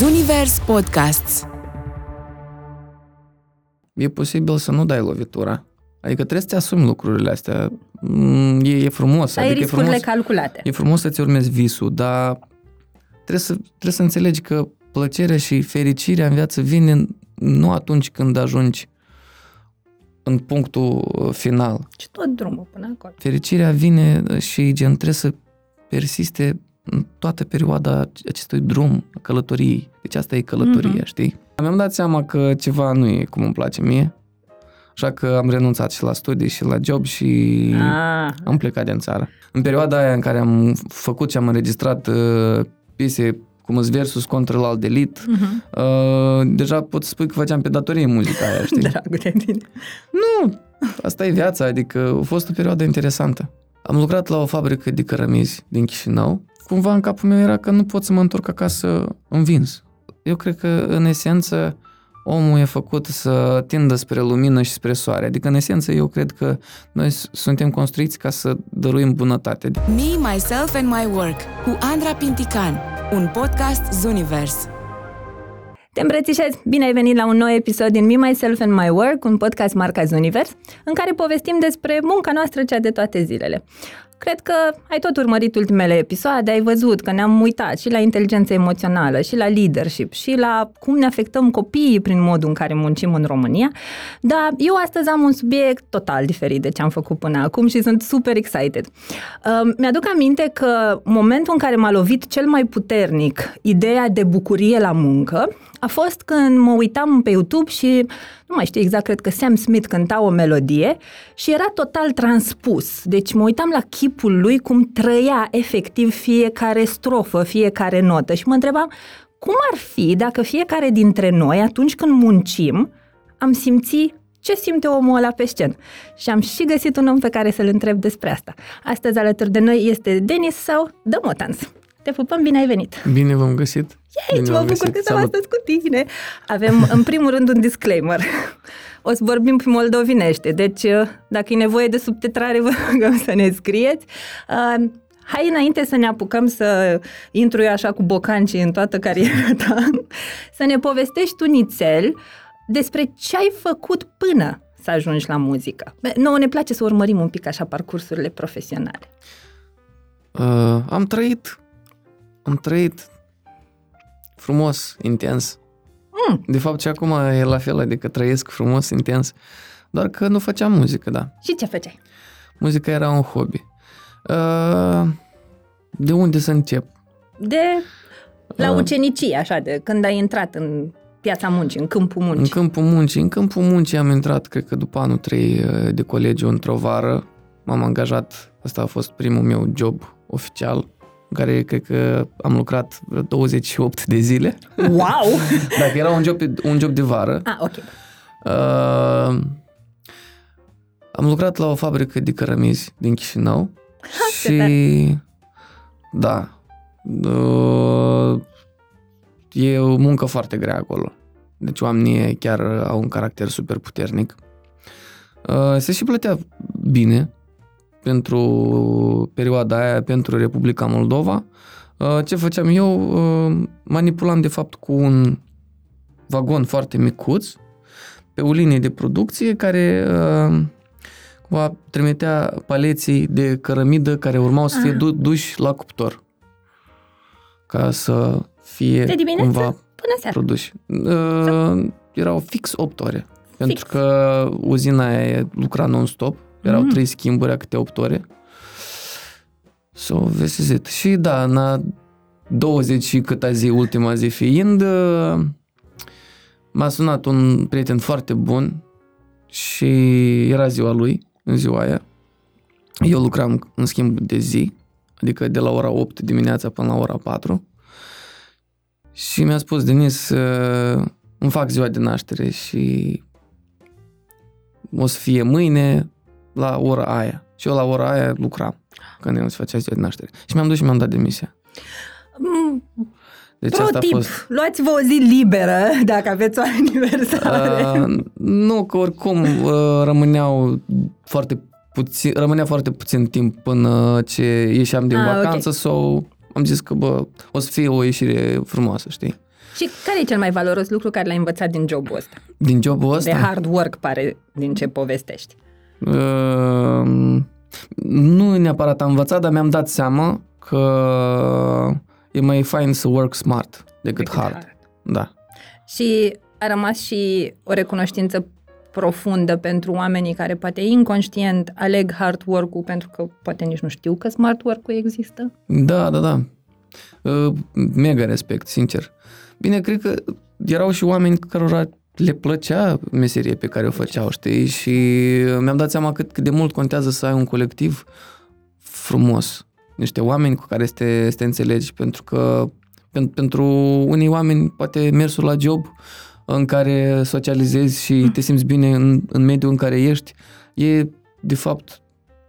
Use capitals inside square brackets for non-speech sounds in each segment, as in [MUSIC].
Zunivers Podcasts. E posibil să nu dai lovitura. Adică trebuie să te asumi lucrurile astea. Mm, E, e frumos. Ai adică e riscurile frumos, calculate. e frumos să-ți urmezi visul, dar trebuie să, trebuie să înțelegi că plăcerea și fericirea în viață vine nu atunci când ajungi în punctul uh, final. Și tot drumul până acolo. Fericirea vine și gen trebuie să persiste în toată perioada acestui drum, a călătoriei. Deci asta e călătoria, Mhm. mm-hmm. știi? Mi-am dat seama că ceva nu e cum îmi place mie, așa că am renunțat și la studii și la job și Ah, am plecat din țară. În perioada aia în care am făcut și am înregistrat uh, piese cum îți versus contra la alt delit, mhm. uh, deja pot să spui că făceam pe datorie muzica aia, știi? [LAUGHS] dragul de tine. Nu, asta e viața, adică a fost o perioadă interesantă. Am lucrat la o fabrică de cărămizi din Chișinău. Cumva în capul meu era că nu pot să mă întorc acasă învins. Eu cred că, în esență, omul e făcut să tindă spre lumină și spre soare. Adică, în esență, eu cred că noi s- suntem construiți ca să dăruim bunătate. Me, Myself and My Work cu Andra Pintican, un podcast Zunivers. Te îmbrățișez! Bine ai venit la un nou episod din Me, Myself and My Work, un podcast marca Univers, în care povestim despre munca noastră cea de toate zilele. Cred că ai tot urmărit ultimele episoade, ai văzut că ne-am uitat și la inteligență emoțională, și la leadership, și la cum ne afectăm copiii prin modul în care muncim în România, dar eu astăzi am un subiect total diferit de ce am făcut până acum și sunt super excited. Uh, mi-aduc aminte că momentul în care m-a lovit cel mai puternic ideea de bucurie la muncă a fost când mă uitam pe YouTube și nu mai știu exact, cred că Sam Smith cânta o melodie și era total transpus. Deci mă uitam la chipul lui cum trăia efectiv fiecare strofă, fiecare notă și mă întrebam cum ar fi dacă fiecare dintre noi, atunci când muncim, am simți ce simte omul ăla pe scenă. Și am și găsit un om pe care să-l întreb despre asta. Astăzi alături de noi este Denis sau Dămotans. Te pupăm, bine ai venit! Bine v-am găsit! Aici Bine mă v-am bucur găsit. că stăm Salut. astăzi cu tine. Avem, în primul rând, un disclaimer. O să vorbim pe moldovinește, deci dacă e nevoie de subtitrare, vă rugăm să ne scrieți. Uh, Hai înainte să ne apucăm să intru eu așa cu bocanci în toată cariera ta, să ne povestești tu nițel despre ce ai făcut până să ajungi la muzică. Bă, Nouă ne place să urmărim un pic așa parcursurile profesionale. Uh, am trăit, am trăit frumos, intens. Mm. De fapt, și acum e la fel, adică trăiesc frumos, intens, doar că nu făceam muzică, da. Și ce făceai? Muzica era un hobby. Uh, de unde să încep? De la Ah. ucenicie, așa, de când ai intrat în piața muncii, în câmpul În muncii. câmpul muncii. În câmpul muncii am intrat, cred că după anul 3 de colegiu, într-o vară. M-am angajat, ăsta a fost primul meu job oficial, în care cred că am lucrat vreo 28 de zile. Wow! [LAUGHS] Dacă era un job, un job de vară, ah, ok. Uh, am lucrat la o fabrică de cărămizi din Chișinău și da, uh, e o muncă foarte grea acolo. Deci oamenii chiar au un caracter super puternic. Uh, se și plătea bine pentru perioada aia, pentru Republica Moldova. Uh, ce făceam eu? Uh, manipulam de fapt cu un vagon foarte micuț pe o linie de producție care uh, cumva trimitea paleții de cărămidă care urmau să fie Ah. du- duși la cuptor ca să fie De dimineață cumva până seara. produși. Uh, erau fix 8 ore. Pentru că uzina aia lucra non-stop. Erau Mm. trei schimburi a câte 8 ore. So, this is it. Și da, în a 20 și câta zi, ultima zi fiind, uh, m-a sunat un prieten foarte bun și era ziua lui, în ziua aia. Eu lucram în schimb de zi, adică de la ora 8 dimineața până la ora 4. Și mi-a spus, Denis, uh, îmi fac ziua de naștere și o să fie mâine la ora aia. Și eu la ora aia lucram, când el se făcea ziua de naștere. Și mi-am dus și mi-am dat demisia. Mm, Deci Pro asta a tip, fost... luați-vă o zi liberă dacă aveți o aniversare. Uh, nu, că oricum uh, rămâneau foarte puțin, rămânea foarte puțin timp până ce ieșeam din Ah, ok. vacanță sau am zis că bă, o să fie o ieșire frumoasă, știi? Și care e cel mai valoros lucru care l-ai învățat din jobul ăsta? Din jobul ăsta? De hard work, pare, din ce povestești. Uh, nu neapărat am învățat, dar mi-am dat seama că e mai fain să work smart decât, decât hard. hard. Da. Și a rămas și o recunoștință profundă pentru oamenii care poate inconștient aleg hard work-ul pentru că poate nici nu știu că smart work-ul există? Da, da, da. Uh, mega respect, sincer. Bine, cred că erau și oameni care le plăcea meserie pe care o făceau, știi? Și mi-am dat seama cât, cât de mult contează să ai un colectiv frumos. Niște oameni cu care să te, să te înțelegi, pentru că pentru, pentru unii oameni poate mersul la job în care socializezi și te simți bine în, în mediul în care ești, e de fapt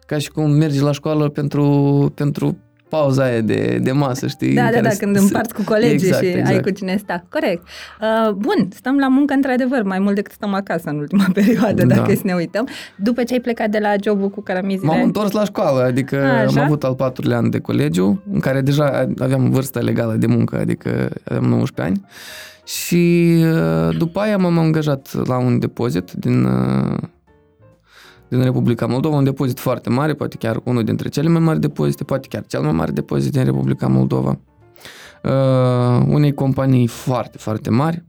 ca și cum mergi la școală pentru, pentru pauza aia de, de masă, știi? Da, da, da, când se... împarți cu colegii exact, și exact. ai cu cine sta. Corect. Uh, bun, stăm la muncă într-adevăr, mai mult decât stăm acasă în ultima [LAUGHS] perioadă, da. dacă să ne uităm. După ce ai plecat de la jobul cu cărămizile... M-am întors la școală, adică A, am avut al patrulea an de colegiu, în care deja aveam vârsta legală de muncă, adică aveam 19 ani. Și uh, după aia m-am angajat la un depozit din uh, din Republica Moldova, un depozit foarte mare, poate chiar unul dintre cele mai mari depozite, poate chiar cel mai mare depozit din Republica Moldova. Uh, unei companii foarte, foarte mari,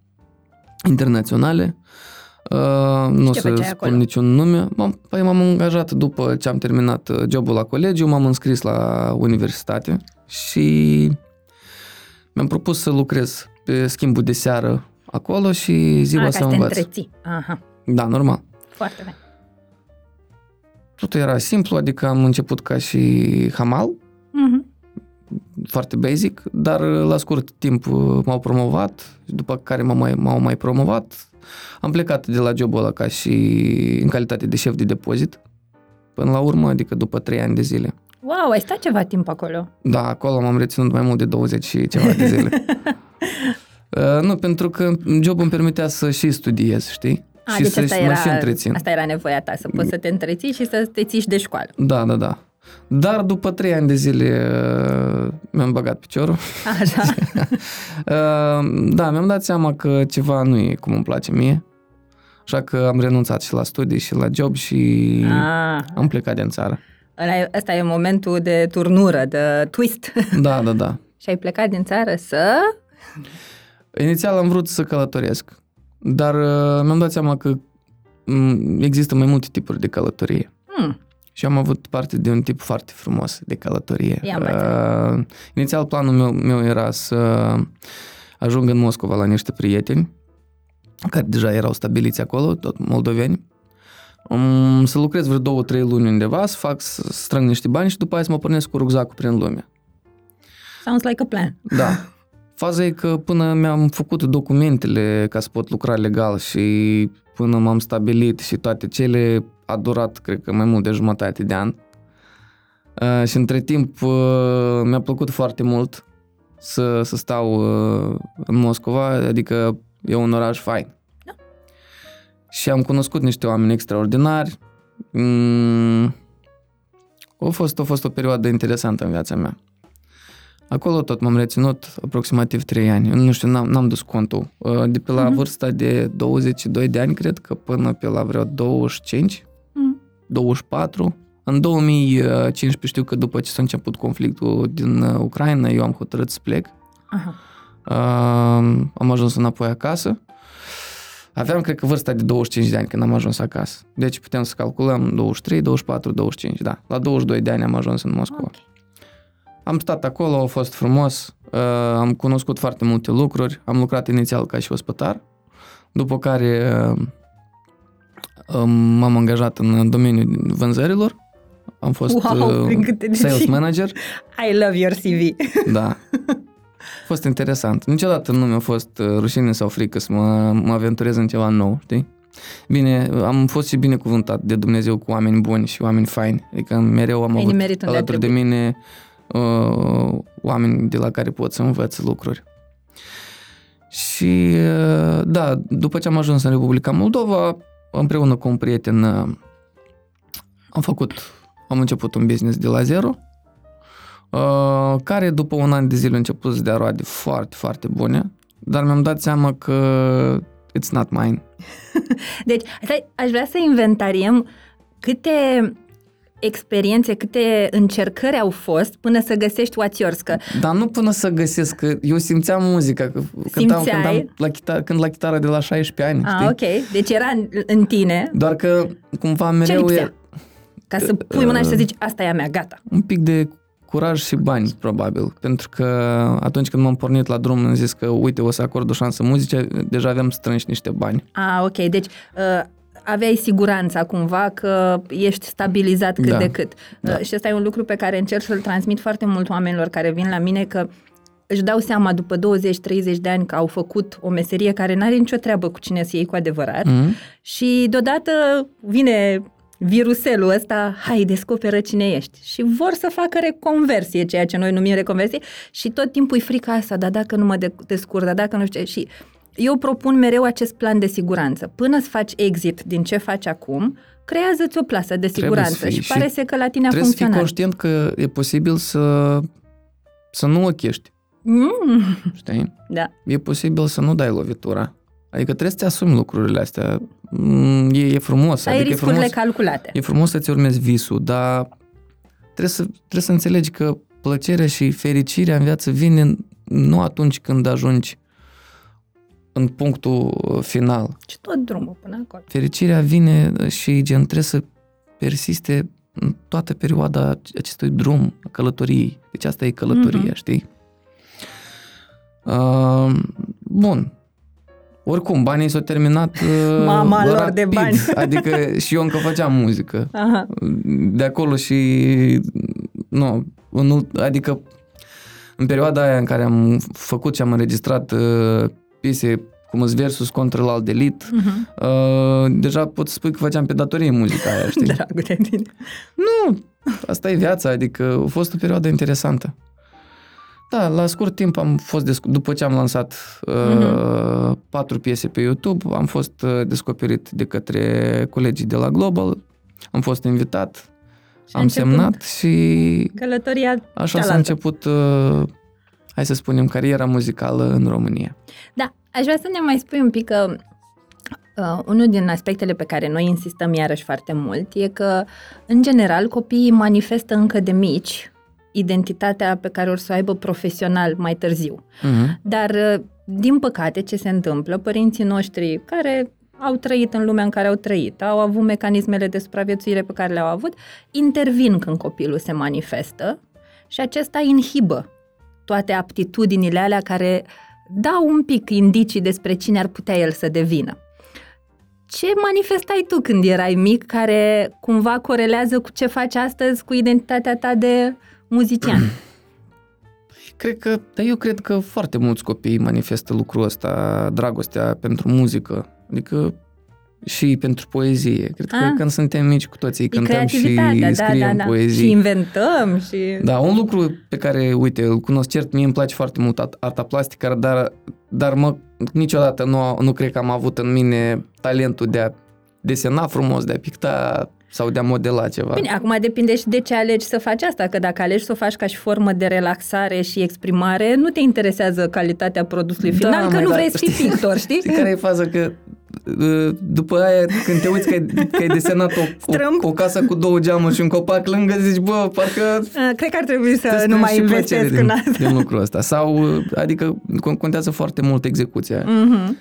internaționale, Uh, nu o să spun acolo? niciun nume. M-am, păi m-am angajat după ce am terminat uh, jobul la colegiu, m-am înscris la universitate și mi-am propus să lucrez pe schimbul de seară acolo și ziua A, să învăț. Aha. Da, normal. Foarte bine. Totul era simplu, adică am început ca și hamal, uh-huh. foarte basic, dar la scurt timp m-au promovat, după care m-au mai, m-au mai promovat. Am plecat de la jobul ăla ca și în calitate de șef de depozit, până la urmă, adică după 3 ani de zile. Wow, ai stat ceva timp acolo. Da, acolo m-am reținut mai mult de 20 și ceva de zile. [LAUGHS] uh, nu, pentru că jobul îmi permitea să și studiez, știi? A, și deci să asta era, și întrețin. Asta era nevoia ta, să poți să te întreții și să te țiși de școală. Da, da, da. Dar după trei ani de zile uh, mi-am băgat piciorul. Așa. [LAUGHS] Uh, da, mi-am dat seama că ceva nu e cum îmi place mie. Așa că am renunțat și la studii și la job și A. Ah. am plecat din țară. Ăsta e momentul de turnură, de twist. [LAUGHS] Da, da, da. și ai plecat din țară să... Inițial am vrut să călătoresc. Dar uh, mi-am dat seama că um, există mai multe tipuri de călătorie. Hmm. Și am avut parte de un tip foarte frumos de călătorie. Uh, inițial planul meu, meu era să ajung în Moscova la niște prieteni care deja erau stabiliți acolo, tot moldoveni. Um, să lucrez vreo două, trei luni undeva, să fac, să strâng niște bani și după aia să mă pornesc cu rucsacul prin lume. Sounds like a plan. Da. [LAUGHS] Faza e că până mi-am făcut documentele ca să pot lucra legal și până m-am stabilit și toate cele, a durat, cred că, mai mult de jumătate de an. Uh, și între timp uh, mi-a plăcut foarte mult să, să stau uh, în Moscova, adică e un oraș fain. Da. Și am cunoscut niște oameni extraordinari. Mm, a, fost, a fost o perioadă interesantă în viața mea. Acolo tot m-am reținut aproximativ 3 ani. Nu știu, n-am, n-am dus contul. Uh, de pe la uh-huh. vârsta de 22 de ani, cred că până pe la vreo 25, uh-huh. 24. În 2015 știu că după ce s-a început conflictul din uh, Ucraina, eu am hotărât să plec. Uh-huh. am ajuns înapoi acasă. Aveam, cred că, vârsta de 25 de ani când am ajuns acasă. Deci putem să calculăm 23, 24, 25, da. La 22 de ani am ajuns în Moscova. Okay. Am stat acolo, a fost frumos, uh, am cunoscut foarte multe lucruri, am lucrat inițial ca și ospătar, după care uh, um, m-am angajat în domeniul vânzărilor, am fost wow, uh, sales manager. [LAUGHS] I love your CV. Da. A fost interesant. Niciodată nu mi-a fost rușine sau frică să mă, mă aventurez în ceva nou, știi? Bine, am fost și binecuvântat de Dumnezeu cu oameni buni și oameni faini. Adică mereu am Ai avut alături de mine uh, oameni de la care pot să învăț lucruri. Și uh, da, după ce am ajuns în Republica Moldova, împreună cu un prieten uh, am făcut, am început un business de la zero, uh, care după un an de zile a început să dea roade foarte, foarte bune. dar mi-am dat seama că it's not mine. [LAUGHS] Deci, stai, aș vrea să inventariem câte experiențe, câte încercări au fost până să găsești what's yours, că Dar nu până să găsesc, că eu simțeam muzica, că cântam, Simțeai? cântam la chitară, când la chitară de la 16 ani, a, știi? ok, deci era în, în tine, Doar că cumva ce mereu lipsea? e Ca să pui mâna și să zici, asta e a mea, gata. un pic de curaj și bani, probabil. Pentru că atunci când m-am pornit la drum, am zis că, uite, o să acord o șansă muzice, deja aveam strânși niște bani. A, ok, deci uh, aveai siguranța cumva că ești stabilizat cât Da. de cât. Da. Uh, și ăsta e un lucru pe care încerc să-l transmit foarte mult oamenilor care vin la mine că își dau seama după 20-30 de ani că au făcut o meserie care n-are nicio treabă cu cine să iei cu adevărat Mm? și deodată vine viruselul ăsta, hai, descoperă cine ești. Și vor să facă reconversie, ceea ce noi numim reconversie, și tot timpul e frica asta, dar dacă nu mă de- descurc, dar dacă nu știu ce. Și eu propun mereu acest plan de siguranță. Până să faci exit din ce faci acum, creează-ți o plasă de Trebuie siguranță să fii și și pare să că la tine a Trebuie să fii funcționat. conștient că e posibil să, să nu ochești, Mm, știi? da. E posibil să nu dai lovitura. Adică trebuie să-ți asumi lucrurile astea. Mm, E, e frumos. Să ai adică e riscurile frumos, calculate. e frumos să-ți urmezi visul, dar trebuie să, trebuie să înțelegi că plăcerea și fericirea în viață vine nu atunci când ajungi în punctul final. Și tot drumul până acolo. Fericirea vine și gen trebuie să persiste în toată perioada acestui drum, a călătoriei. Deci asta e călătoria, Mhm. știi? Uh, bun. Oricum, banii s-au terminat uh, Mama lor rapid. de bani. [LAUGHS] Adică și eu încă făceam muzică. Aha. De acolo și... Nu, în, ult- adică în perioada aia în care am făcut și am înregistrat uh, piese cum îți versus contra la delit, Mhm. uh, deja pot să spui că făceam pe datorie muzica aia, știi? [LAUGHS] Dragul de tine. Nu, asta e viața, adică a fost o perioadă interesantă. Da, la scurt timp am fost, desc- după ce am lansat uh, Mhm. patru piese pe YouTube, am fost uh, descoperit de către colegii de la Global, am fost invitat, Și a am început semnat și Călătoria așa s-a cealaltă. început, uh, hai să spunem, cariera muzicală în România. Da, aș vrea să ne mai spui un pic că uh, unul din aspectele pe care noi insistăm iarăși foarte mult e că, în general, copiii manifestă încă de mici identitatea pe care o să o aibă profesional mai târziu. Mhm. Dar, uh, din păcate, ce se întâmplă? Părinții noștri care au trăit în lumea în care au trăit, au avut mecanismele de supraviețuire pe care le-au avut, intervin când copilul se manifestă și acesta inhibă toate aptitudinile alea care dau un pic indicii despre cine ar putea el să devină. Ce manifestai tu când erai mic care cumva corelează cu ce faci astăzi cu identitatea ta de muzician? [CLEARS THROAT] Cred că, dar eu cred că foarte mulți copii manifestă lucrul ăsta, dragostea pentru muzică, adică și pentru poezie. Cred că Ah. când suntem mici cu toții E cântăm și creativitatea, da, scriem da, da. poezii. Și inventăm și... Da, un lucru pe care, uite, îl cunosc cert, mie îmi place foarte mult art- arta plastică, dar, dar mă, niciodată nu, nu cred că am avut în mine talentul de a desena frumos, de a picta sau de a modela ceva. Bine, acum depinde și de ce alegi să faci asta, că dacă alegi să o faci ca și formă de relaxare și exprimare, nu te interesează calitatea produsului Da, final, că mai nu da, vrei să fii știi- pictor, [LAUGHS] știi? Știi care e faza? Că uh, după aia, când te uiți că ai, că ai desenat o, Strâmb. o, o casă cu două geamuri și un copac lângă, zici, bă, parcă A, Cred că ar trebui să te nu mai și plăcere investesc în din, asta. din lucrul ăsta. Sau, uh, adică, con- contează foarte mult execuția. Mhm.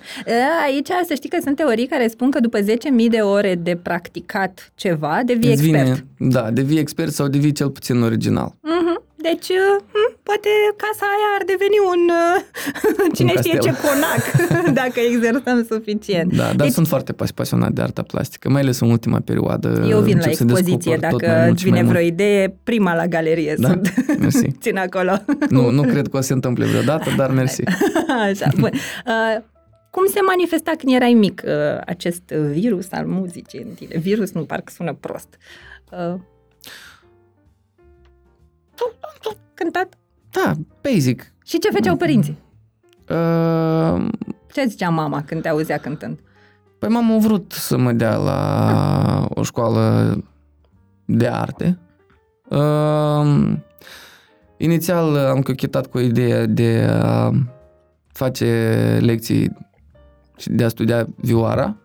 Aici să știi că sunt teorii care spun că după 10.000 de ore de practicat ceva, devii Îți expert. Vine, da, devii expert sau devii cel puțin original. Mhm. Deci, uh, hm, poate casa aia ar deveni un, uh, [LAUGHS] cine Un știe ce castel. conac, [LAUGHS] dacă exersăm suficient. Da, dar Deci- sunt foarte pas- pasionat de arta plastică, mai ales în ultima perioadă. Eu vin la încep să expoziție, descoper tot dacă mai mult îți și mai vine mult. vreo idee, prima la galerie Da? sunt. Mersi. [LAUGHS] Țin acolo. Nu, nu cred că o să se întâmple vreodată, dar mersi. Așa, bun. Uh, cum se manifesta când erai mic uh, acest virus al muzicii în tine? Virus nu, parcă sună prost. Cântat? Da, basic. Și ce făceau părinții? Uh, Ce zicea mama când te auzea cântând? Păi m-am vrut să mă dea la o școală de arte. Uh, inițial am cochetat cu ideea de a face lecții și de a studia vioara,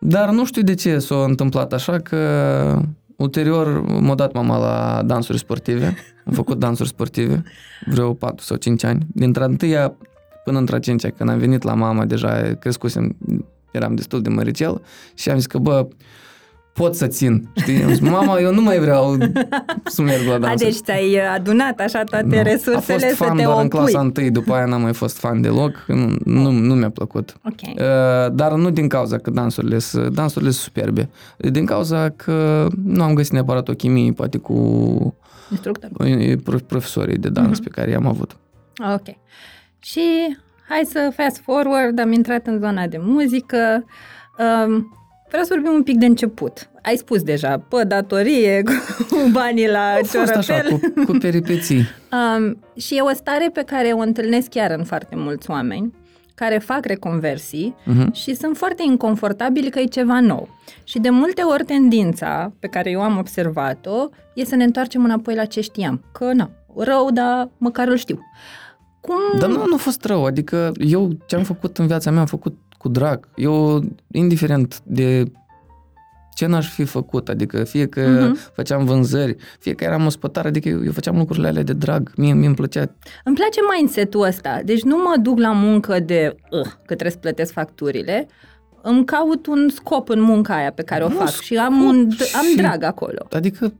dar nu știu de ce s-a întâmplat așa că ulterior m-a dat mama la dansuri sportive. Am făcut dansuri sportive vreo 4 sau 5 ani. Dintre întâia până într-a cincea, când am venit la mama, deja crescusem, eram destul de măricel și am zis că, bă, pot să țin, știi? Am zis, mama, eu nu mai vreau să merg la dansuri. A, deci ți-ai adunat așa toate Nu. resursele A fost să fan te doar opui. în clasa întâi, după aia n-am mai fost fan deloc, nu, nu, nu mi-a plăcut. Ok. Uh, Dar nu din cauza că dansurile sunt dansurile sunt superbe, din cauza că nu am găsit neapărat o chimie, poate cu Instructor. uh, profesorii de dans Mhm. pe care i-am avut. Ok. Și hai să fast forward, am intrat în zona de muzică. Um, vreau să vorbim un pic de început. Ai spus deja, pe datorie, [LAUGHS] cu banii la A fost așa, ciorapel. cu, cu peripeții. [LAUGHS] Um, și e o stare pe care o întâlnesc chiar în foarte mulți oameni care fac reconversii Mhm. și sunt foarte inconfortabili că e ceva nou. Și de multe ori tendința pe care eu am observat-o e să ne întoarcem înapoi la ce știam. Că, na, rău, dar măcar îl știu. Cum... Dar nu, nu a fost rău, adică eu ce am făcut în viața mea am făcut cu drag. Eu, indiferent de ce n-aș fi făcut, adică fie că Mhm. făceam vânzări, fie că eram ospătar, adică eu, eu făceam lucrurile alea de drag. Mie, mie îmi plăcea. Îmi place mindset-ul ăsta. Deci nu mă duc la muncă de uh, că trebuie să plătesc facturile. Îmi caut un scop în munca aia pe care o Nu, fac scop și am, un, am și- drag acolo. Adică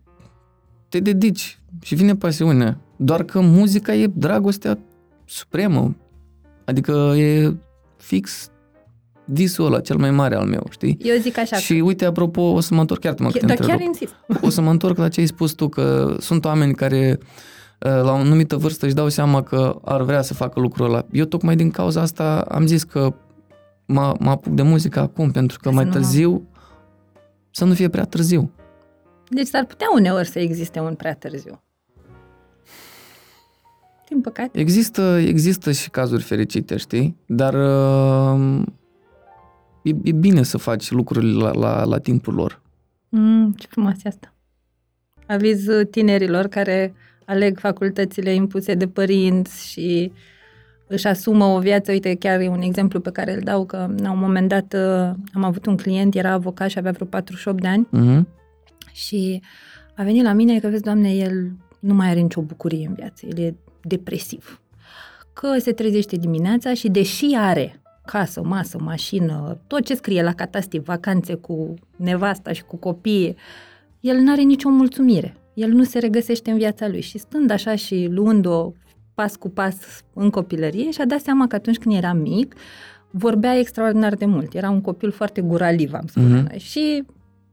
te dedici și vine pasiunea. Doar că muzica e dragostea supremă. Adică e fix visul ăla cel mai mare al meu, știi? Eu zic așa, Și uite, apropo, o să mă întorc, chiar mă că te dar chiar întrerup. insist. O să mă întorc la ce ai spus tu, că sunt oameni care uh, la o anumită vârstă își dau seama că ar vrea să facă lucrul ăla. Eu tocmai din cauza asta am zis că mă, mă apuc de muzică acum, pentru că Ca să mai nu- târziu să nu fie prea târziu. Deci s-ar putea uneori să existe un prea târziu. Din păcate. Există, există și cazuri fericite, știi? Dar uh, e, e bine să faci lucrurile la, la, la timpul lor. Mm, ce frumos e asta. Aviz uh, tinerilor care aleg facultățile impuse de părinți și își asumă o viață. Uite, chiar e un exemplu pe care îl dau, că la un moment dat uh, am avut un client, era avocat și avea vreo 48 de ani Uh-huh. și a venit la mine că, vezi, doamne, el nu mai are nicio bucurie în viață, el e depresiv. Că se trezește dimineața și deși are casă, masă, mașină, tot ce scrie la catastiv, vacanțe cu nevasta și cu copiii, el nu are nicio mulțumire. El nu se regăsește în viața lui și stând așa și luând-o pas cu pas în copilărie și-a dat seama că atunci când era mic, vorbea extraordinar de mult. Era un copil foarte guraliv, am spus. Mhm. noi. Și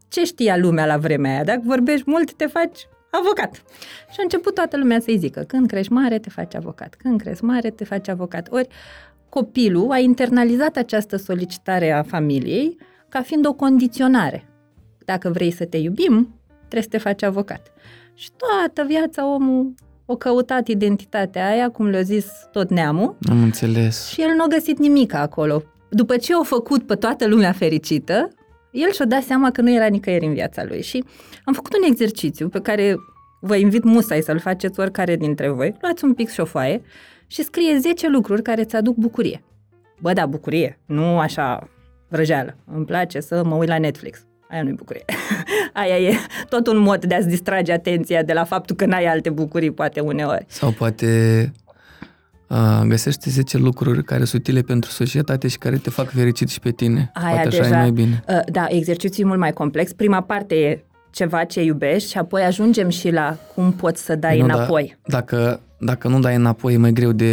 ce știa lumea la vremea aia? Dacă vorbești mult, te faci avocat. Și a început toată lumea să-i zică, când crești mare, te faci avocat. Când crești mare, te faci avocat. Ori copilul a internalizat această solicitare a familiei ca fiind o condiționare. Dacă vrei să te iubim, trebuie să te faci avocat. Și toată viața omul o căutat identitatea aia, cum le-a zis tot neamul, Am înțeles. și el nu a găsit nimic acolo. După ce a făcut pe toată lumea fericită, el și-a dat seama că nu era nicăieri în viața lui. Și am făcut un exercițiu pe care vă invit musai să-l faceți oricare dintre voi. Luați un pic și o foaie și scrie 10 lucruri care îți aduc bucurie. Bă, da, bucurie, nu așa vrăjeală. Îmi place să mă uit la Netflix. Aia nu-i bucurie. [LAUGHS] Aia e tot un mod de a-ți distrage atenția de la faptul că n-ai alte bucurii, poate uneori. Sau poate a, găsește 10 lucruri care sunt utile pentru societate și care te fac fericit și pe tine. Aia poate așa deja- e mai bine. Uh, Da, exercițiul e mult mai complex. Prima parte e ceva ce iubești și apoi ajungem și la cum poți să dai Nu, da- înapoi. Dacă, dacă nu dai înapoi, e mai greu de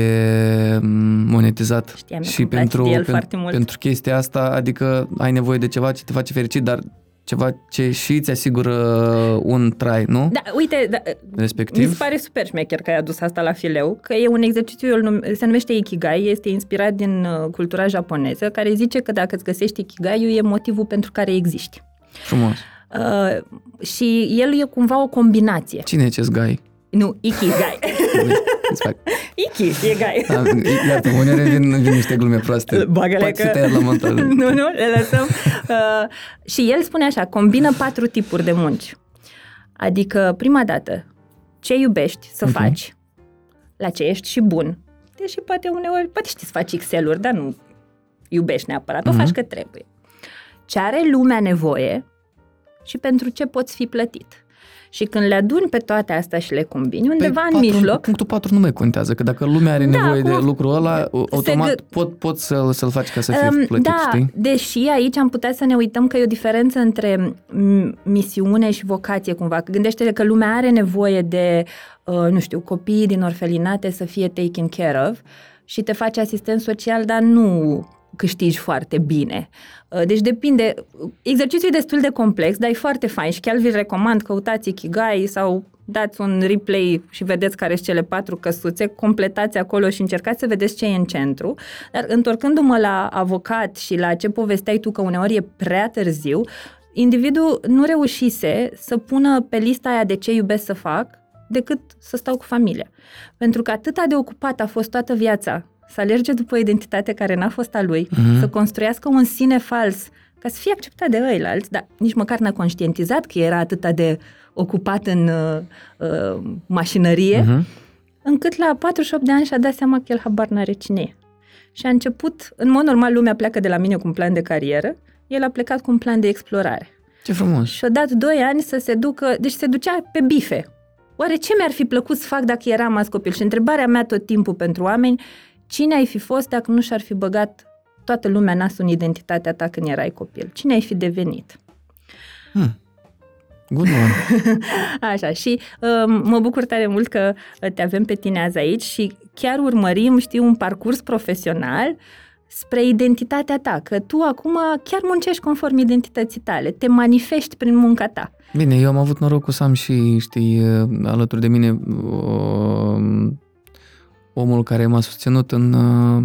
mm, monetizat. Știam eu că și îmi place pentru, de el pen- foarte mult. pentru chestia asta, adică ai nevoie de ceva ce te face fericit, dar ceva ce și îți asigură un trai, nu? Da, uite, da, Respectiv. mi se pare super șmecher că ai adus asta la fileu, că e un exercițiu, eu îl num- se numește Ikigai, este inspirat din uh, cultura japoneză, care zice că dacă îți găsești Ikigai-ul e motivul pentru care existi. Frumos. Uh, și el e cumva o combinație. Cine e acest gai? Nu, Ikigai. Îți fac. [LAUGHS] Iki e gai. Da, iată, uneori vin, vin niște glume proaste. Bagă-le Poate că... să tăiat la montaj. [LAUGHS] nu, nu, le lăsăm. [LAUGHS] Uh, și el spune așa, combină patru tipuri de munci. Adică, prima dată, ce iubești să Ok. faci, la ce ești și bun. deși poate uneori, poate știi să faci Excel-uri, dar nu iubești neapărat, o Mhm. faci că trebuie. Ce are lumea nevoie și pentru ce poți fi plătit. Și când le aduni pe toate astea și le combini, undeva în Păi patru- mijloc, Punctul 4 nu mai contează, că dacă lumea are Da, nevoie de acum lucrul ăla, automat gă- pot, pot să, să-l faci ca să fie Um, plătit, da, știi? deși aici am putea să ne uităm că e o diferență între m, misiune și vocație cumva. Că Gândește că lumea are nevoie de, uh, nu știu, copiii din orfelinate să fie taken care of și te faci asistent social, dar nu câștigi foarte bine. Uh, Deci depinde. Exercițiul e destul de complex, dar e foarte fain și chiar vi-l recomand. Căutați Ikigai sau dați un replay și vedeți care sunt cele patru căsuțe, completați acolo și încercați să vedeți ce e în centru. Dar întorcându-mă la avocat și la ce povesteai tu că uneori e prea târziu, individul nu reușise să pună pe lista aia de ce iubesc să fac decât să stau cu familia. Pentru că atâta de ocupat a fost toată viața să alerge după o identitate care n-a fost a lui, Mhm. să construiască un sine fals ca să fie acceptat de ăilalți, dar nici măcar n-a conștientizat că era atâta de ocupat în uh, uh, mașinărie, Mhm. încât la 48 de ani și-a dat seama că el habar n-are cine e. Și a început, în mod normal, lumea pleacă de la mine cu un plan de carieră, el a plecat cu un plan de explorare. Ce frumos! Și-a dat 2 ani să se ducă, deci se ducea pe bife. Oare ce mi-ar fi plăcut să fac dacă eram azi copil? Și întrebarea mea tot timpul pentru oameni, cine ai fi fost dacă nu și-ar fi băgat toată lumea nasul în identitatea ta când erai copil? Cine ai fi devenit? Hmm. Good [LAUGHS] one. Așa, și uh, mă bucur tare mult că uh, te avem pe tine azi aici și chiar urmărim, știi, un parcurs profesional spre identitatea ta, că tu acum chiar muncești conform identității tale, te manifesti prin munca ta. Bine, eu am avut norocul să am și, știi, alături de mine uh, omul care m-a susținut în uh,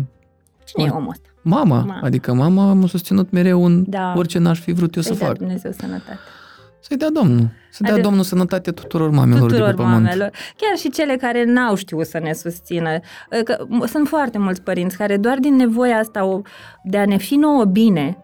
Cine e Or- omul ăsta? mama. Mama. Adică mama m-a susținut mereu în Da. orice n-aș fi vrut eu să Să-i dea fac. Dumnezeu sănătate. Să-i dea Domnul. Să dea Ade- Domnul sănătate tuturor mamelor Tuturor de pe pământ. mamelor, chiar și cele care n-au știut să ne susțină. Că m- sunt foarte mulți părinți care doar din nevoia asta o- de a ne fi nouă bine,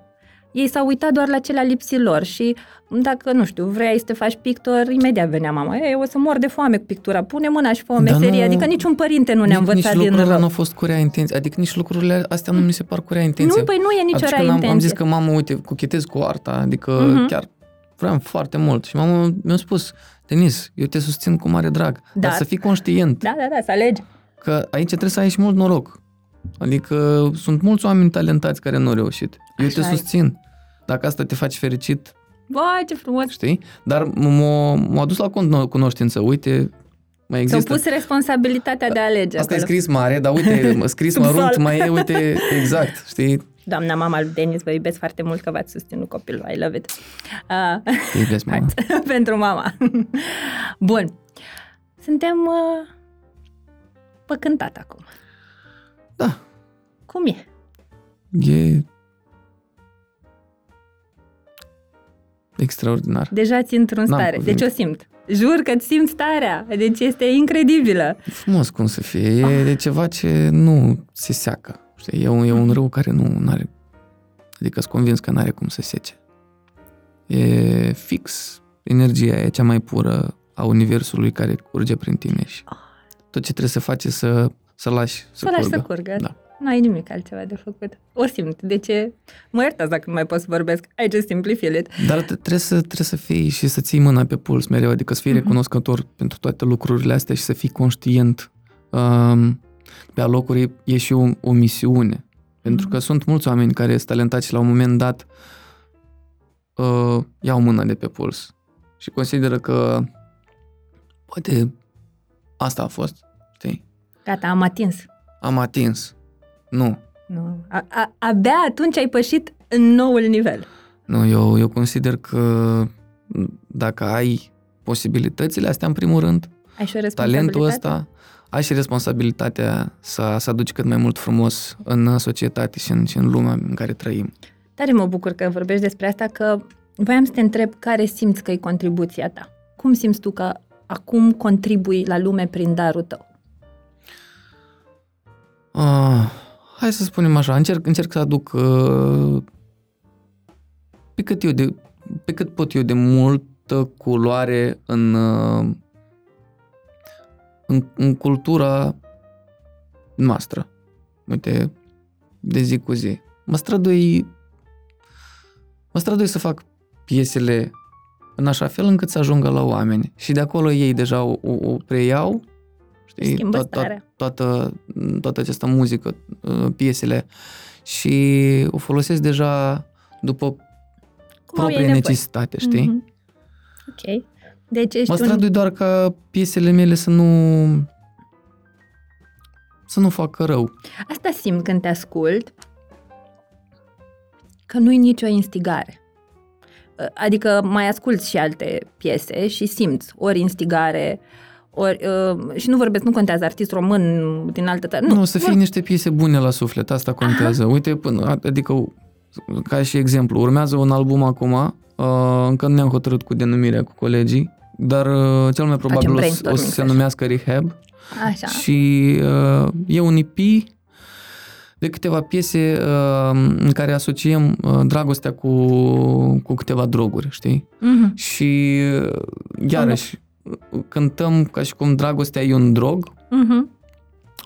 ei s-au uitat doar la ce le-a lipsit lor și dacă, nu știu, vrei să te faci pictor, imediat venea mama, ei, o să mor de foame cu pictura, pune mâna și fă o Dar meserie, nu- adică niciun părinte nu ne-a Nici- învățat nici din lucrurile rău. nu au fost cu rea intenție. Adică nici lucrurile astea nu mi se par cu rea intenție. Nu, păi nu e nicio Atunci rea când am, intenție. am zis că mamă, uite, cuchetez cu arta, adică Mhm. chiar vreau foarte mult. Și mama mi-a spus, Denis, eu te susțin cu mare drag, dar, Dar- să fii conștient Da, da, da, să alegi. că aici trebuie să ai și mult noroc. Adică sunt mulți oameni talentați care nu au reușit. Eu Așa te e. susțin. Dacă asta te face fericit, Vai, ce frumos! știi? Dar m-a, m-a dus la cuno- cunoștință. Uite, mai Ți-au există. pus responsabilitatea de a alege Asta e acolo. scris mare, dar uite, [LAUGHS] scris Sub mărunt, sol. mai e, uite, exact, știi? Doamna mama lui Denis, vă iubesc foarte mult că v-ați susținut copilul. I love it. Uh, Te iubesc, mama. [LAUGHS] pentru mama. Bun. Suntem uh, păcântat acum. Da, Cum e? e extraordinar. Deja ți într-un N-am stare. cuvinte. Deci o simt. Jur că ți simt starea. Deci este incredibilă. E frumos cum să fie. E de ceva ce nu se seacă. Știi? E un, e un râu care nu are Adică sunt convins că nu are cum să sece. E fix energia e cea mai pură a universului care curge prin tine și tot ce trebuie să faci e să, să lași să, Să lași curgă. să curgă. Da. Nu ai nimic altceva de făcut. O simt. De ce? Mă iertați dacă nu mai pot să vorbesc. I just simply feel it. Dar te- trebuie să, trebuie să fii și să ții mâna pe puls mereu, adică să fii Mhm. recunoscător pentru toate lucrurile astea și să fii conștient. Um, pe alocuri e și o, o misiune. Pentru Mhm. că sunt mulți oameni care sunt talentați și la un moment dat uh, iau mâna de pe puls și consideră că poate asta a fost, știi? Gata, am atins. Am atins. Nu. Nu. A, a, abia atunci ai pășit în noul nivel. Nu, eu, eu consider că dacă ai posibilitățile astea în primul rând, Ai și o talentul responsabilitate. ăsta, ai și responsabilitatea să, să aduci cât mai mult frumos în societate și în, și în lumea în care trăim. Tare mă bucur că vorbești despre asta, că voiam să te întreb care simți că e contribuția ta. Cum simți tu că acum contribui la lume prin darul tău? Ah, hai să spunem așa, încerc, încerc să aduc uh, pe, cât eu de, pe cât pot eu de multă culoare în, uh, în, în cultura noastră. Uite, de zi cu zi. Mă strădui, mă strădui să fac piesele în așa fel încât să ajungă la oameni. Și de acolo ei deja o, o, o preiau, știi, Schimbă to- to- starea. toată, toată această muzică, uh, piesele și o folosesc deja după Cum au proprie ei nevoie. necesitate, știi? Mhm. Ok. Deci ești Mă un... strădui doar ca piesele mele să nu să nu facă rău. Asta simt când te ascult, că nu-i nicio instigare. Adică mai ascult și alte piese și simți ori instigare, ori, uh, și nu vorbesc, nu contează artist român din altă țară. Nu, nu să fie niște piese bune la suflet, asta contează. Aha. Uite, până, adică, ca și exemplu, urmează un album acum, uh, încă nu ne-am hotărât cu denumirea cu colegii, dar uh, cel mai probabil o, să- o să brainstorming se session. numească Rehab Așa. și uh, e un EP de câteva piese uh, în care asociem uh, dragostea cu, cu câteva droguri, știi? Mhm. Și uh, iarăși cântăm ca și cum dragostea e un drog, Mhm.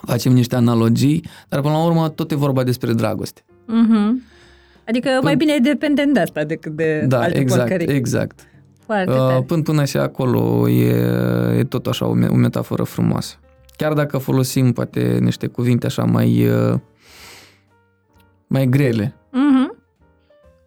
facem niște analogii, dar până la urmă tot e vorba despre dragoste. Mhm. Adică mai bine e dependent de asta decât de Da, alte exact, porcării. exact. Foarte Uh, tare. până până și acolo e, e tot așa o, me- o metaforă frumoasă. Chiar dacă folosim poate niște cuvinte așa mai uh, mai grele Mhm.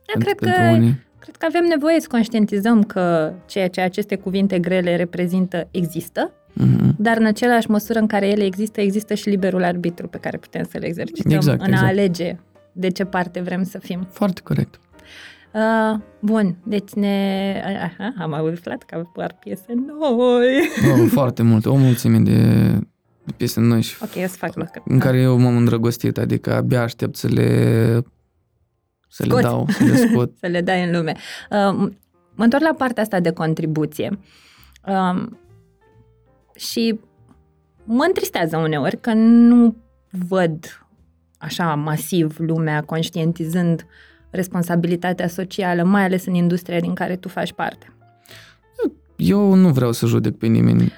Da, pentru, cred pentru că unii. Cred că avem nevoie să conștientizăm că ceea ce aceste cuvinte grele reprezintă există, Mhm. dar în același măsură în care ele există, există și liberul arbitru pe care putem să-l exercităm Exact, în exact. a alege de ce parte vrem să fim. Foarte corect. Uh, bun, deci ne... Aha, am aflat că apar piese noi. [LAUGHS] Oh, foarte multe, o mulțime de, de piese noi și ok, o să fac loc. în care eu m-am îndrăgostit, adică abia aștept să le să le Scoți. dau, să le scot. [LAUGHS] să le dai în lume. Uh, mă întorc la partea asta de contribuție. Um, și mă întristează uneori că nu văd așa masiv lumea conștientizând responsabilitatea socială, mai ales în industria din care tu faci parte. Eu nu vreau să judec pe nimeni.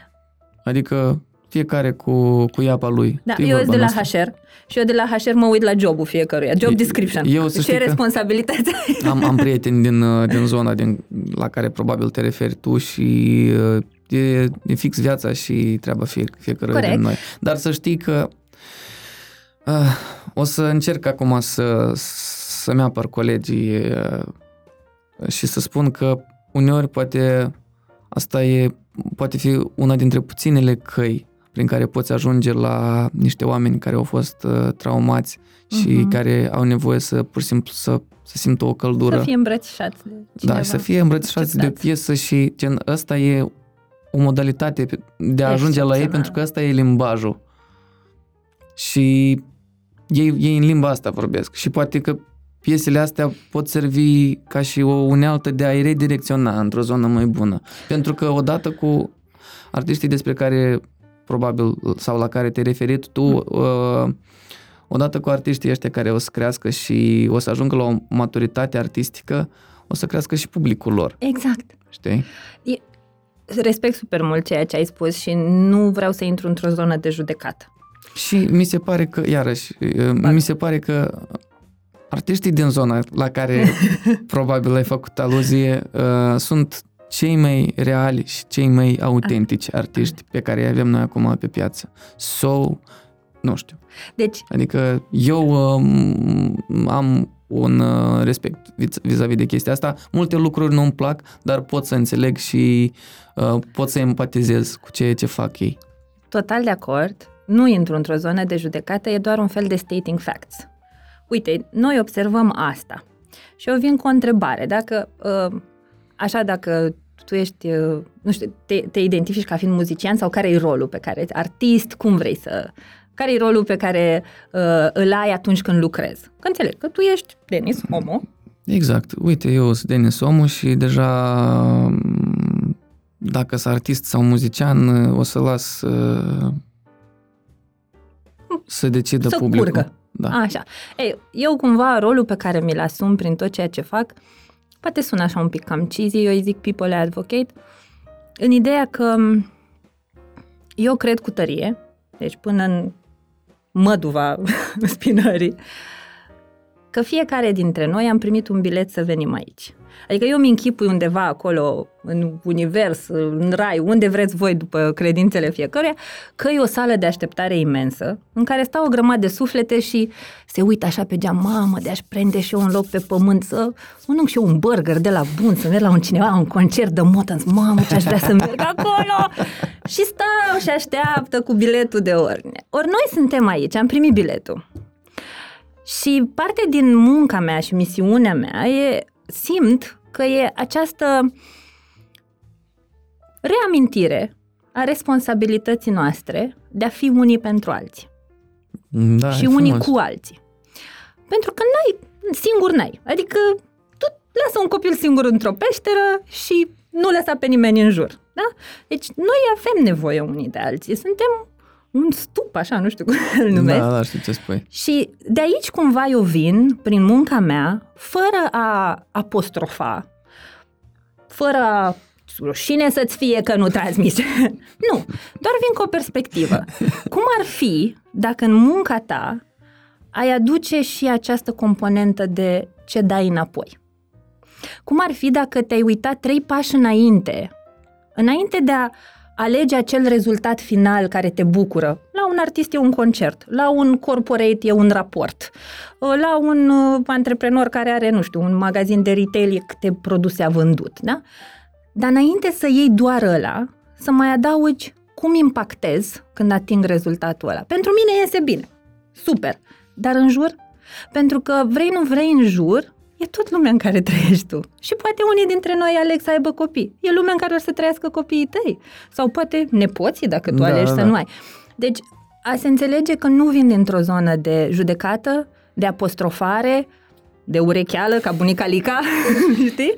Adică fiecare cu, cu iapa lui. Da, Știi eu sunt vorba de la noastră? HR și eu de la HR mă uit la jobul fiecăruia, job Eu- description. eu să și știi e că- responsabilitatea. Am, am prieteni din, uh, din zona din, la care probabil te referi tu și uh, e, e fix viața și treaba fie, fiecăruia Corect. din noi. Dar să știi că uh, o să încerc acum să, să-mi apăr colegii uh, și să spun că uneori poate asta e, poate fi una dintre puținele căi prin care poți ajunge la niște oameni care au fost uh, traumați și Mhm. care au nevoie să pur și simplu să, să simtă o căldură. Să fie îmbrățișați de cineva. da, și să fie îmbrățișați de Acceptați. piesă și gen, ăsta e o modalitate pe- de a ajunge la ei Excepțională. pentru că ăsta e limbajul. Și ei, ei în limba asta vorbesc și poate că piesele astea pot servi ca și o unealtă de a-i redirecționa într-o zonă mai bună. Pentru că odată cu artiștii despre care probabil sau la care te-ai referit tu, uh, odată cu artiștii ăștia care o să crească și o să ajungă la o maturitate artistică, o să crească și publicul lor, Exact. știi? Respect super mult ceea ce ai spus și nu vreau să intru într-o zonă de judecată. Și mi se pare că, iarăși, mi se pare că artiștii din zona la care [LAUGHS] probabil ai făcut aluzie uh, sunt cei mai reali și cei mai autentici artiști pe care îi avem noi acum pe piață. So, nu știu. Deci, Adică eu um, am un uh, respect vis- vis-a-vis de chestia asta. Multe lucruri nu-mi plac, dar pot să înțeleg și uh, pot să empatizez cu ceea ce fac ei. total de acord, nu intru într-o zonă de judecată, e doar un fel de stating facts. Uite, noi observăm asta. Și eu vin cu o întrebare. Dacă, uh, așa, dacă tu ești, uh, nu știu, te, te identifici ca fiind muzician sau care e rolul pe care, artist, cum vrei să... Care e rolul pe care uh, îl ai atunci când lucrezi? Că înțeleg că tu ești Denis, omul, Exact. Uite, eu sunt Denis Omu și deja m, dacă sunt artist sau muzician, o să las uh, să decidă Să publicul. curgă. Da. Așa. Ei, eu cumva rolul pe care mi-l asum prin tot ceea ce fac, poate sună așa un pic cam cheesy, eu îi zic people advocate, în ideea că m, eu cred cu tărie, deci până în măduva [LAUGHS] spinării, că fiecare dintre noi am primit un bilet să venim aici. Adică eu mi închipui undeva acolo, în univers, în rai, unde vreți voi după credințele fiecăruia, că e o sală de așteptare imensă, în care stau o grămadă de suflete și se uită așa pe geam, mamă, de aș prinde și eu un loc pe pământ, să mănânc și eu un burger de la bun, să merg la un cineva, un concert de Motans, mamă, ce aș vrea să merg acolo! [LAUGHS] și stau și așteaptă cu biletul de ordine. Ori noi suntem aici, am primit biletul. Și parte din munca mea și misiunea mea e, simt că e această reamintire a responsabilității noastre de a fi unii pentru alții. Da, și e unii frumos. cu alții. Pentru că n-ai, singur n-ai. Adică tu lasă un copil singur într-o peșteră și nu lăsa pe nimeni în jur. Da? Deci noi avem nevoie unii de alții. Suntem un stup, așa, nu știu cum [LAUGHS] îl numesc. Da, da, știu ce spui. Și de aici cumva eu vin, prin munca mea, fără a apostrofa, fără a rușine să-ți fie că nu transmiți. [LAUGHS] nu, doar vin cu o perspectivă. [LAUGHS] Cum ar fi dacă în munca ta ai aduce și această componentă de ce dai înapoi? Cum ar fi dacă te-ai uitat trei pași înainte, înainte de a alege acel rezultat final care te bucură. La un artist e un concert, la un corporate e un raport, la un uh, antreprenor care are, nu știu, un magazin de retail e câte produse a vândut, da? Dar înainte să iei doar ăla, să mai adaugi cum impactez când ating rezultatul ăla. Pentru mine iese bine, super, dar în jur? Pentru că vrei, nu vrei în jur, e tot lumea în care trăiești tu. Și poate unii dintre noi aleg să aibă copii. E lumea în care o să trăiască copiii tăi. Sau poate nepoții, dacă tu Da, alegi da, să da. nu ai. Deci, a se înțelege că nu vin dintr-o zonă de judecată, de apostrofare, de urecheală, ca bunica Lica, [LAUGHS] știi?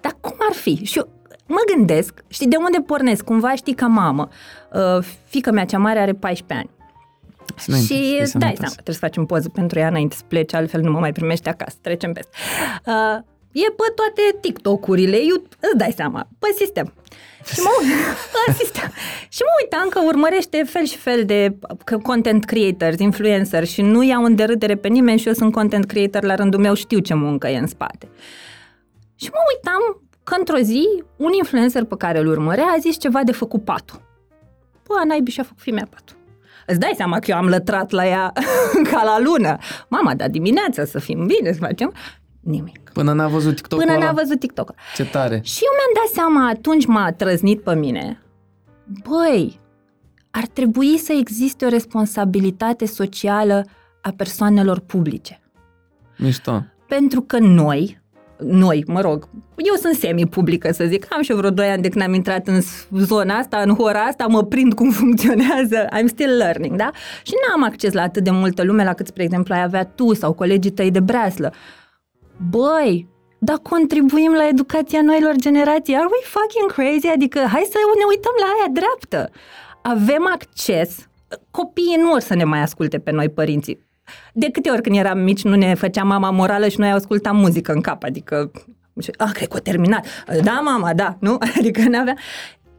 Dar cum ar fi? Și eu mă gândesc, știi, de unde pornesc? Cumva știi ca mamă. Uh, fica mea cea mare are 14 ani. Sănătos, Și fii dai sănătos. seama, trebuie să facem poză pentru ea înainte să plece, altfel nu mă mai primește acasă, trecem peste. Uh, e pe toate TikTok-urile, you- îți dai seama, pe sistem. Și mă, pe [LAUGHS] sistem. și mă uitam că urmărește fel și fel de content creators, influencers și nu iau în derâdere pe nimeni și eu sunt content creator la rândul meu, știu ce muncă e în spate. Și mă uitam că într-o zi un influencer pe care îl urmărea a zis ceva de făcut patul. Bă, naibii și-a făcut femeia patul. Îți dai seama că eu am lătrat la ea [LAUGHS] ca la lună. Mama, dar dimineața să fim bine, să facem. Nimic. Până n-a văzut TikTok-ul Până ăla? n-a văzut TikTok. Ce tare. Și eu mi-am dat seama, atunci m-a trăznit pe mine. Băi, ar trebui să existe o responsabilitate socială a persoanelor publice. Mișto. Pentru că noi, noi, mă rog, eu sunt semi-publică să zic, am și eu vreo 2 ani de când am intrat în zona asta, în hora asta, mă prind cum [LAUGHS] funcționează, I'm still learning, da? Și n-am acces la atât de multă lume la cât, spre exemplu, ai avea tu sau colegii tăi de breaslă. Băi, dar contribuim la educația noilor generații. Are we fucking crazy? Adică hai să ne uităm la aia dreaptă. Avem acces, copiii nu or să ne mai asculte pe noi părinții. De câte ori când eram mici nu ne făcea mama morală și noi ascultam muzică în cap, adică ah, cred că a terminat. Da, mama, da, nu? [LAUGHS] Adică n-avea...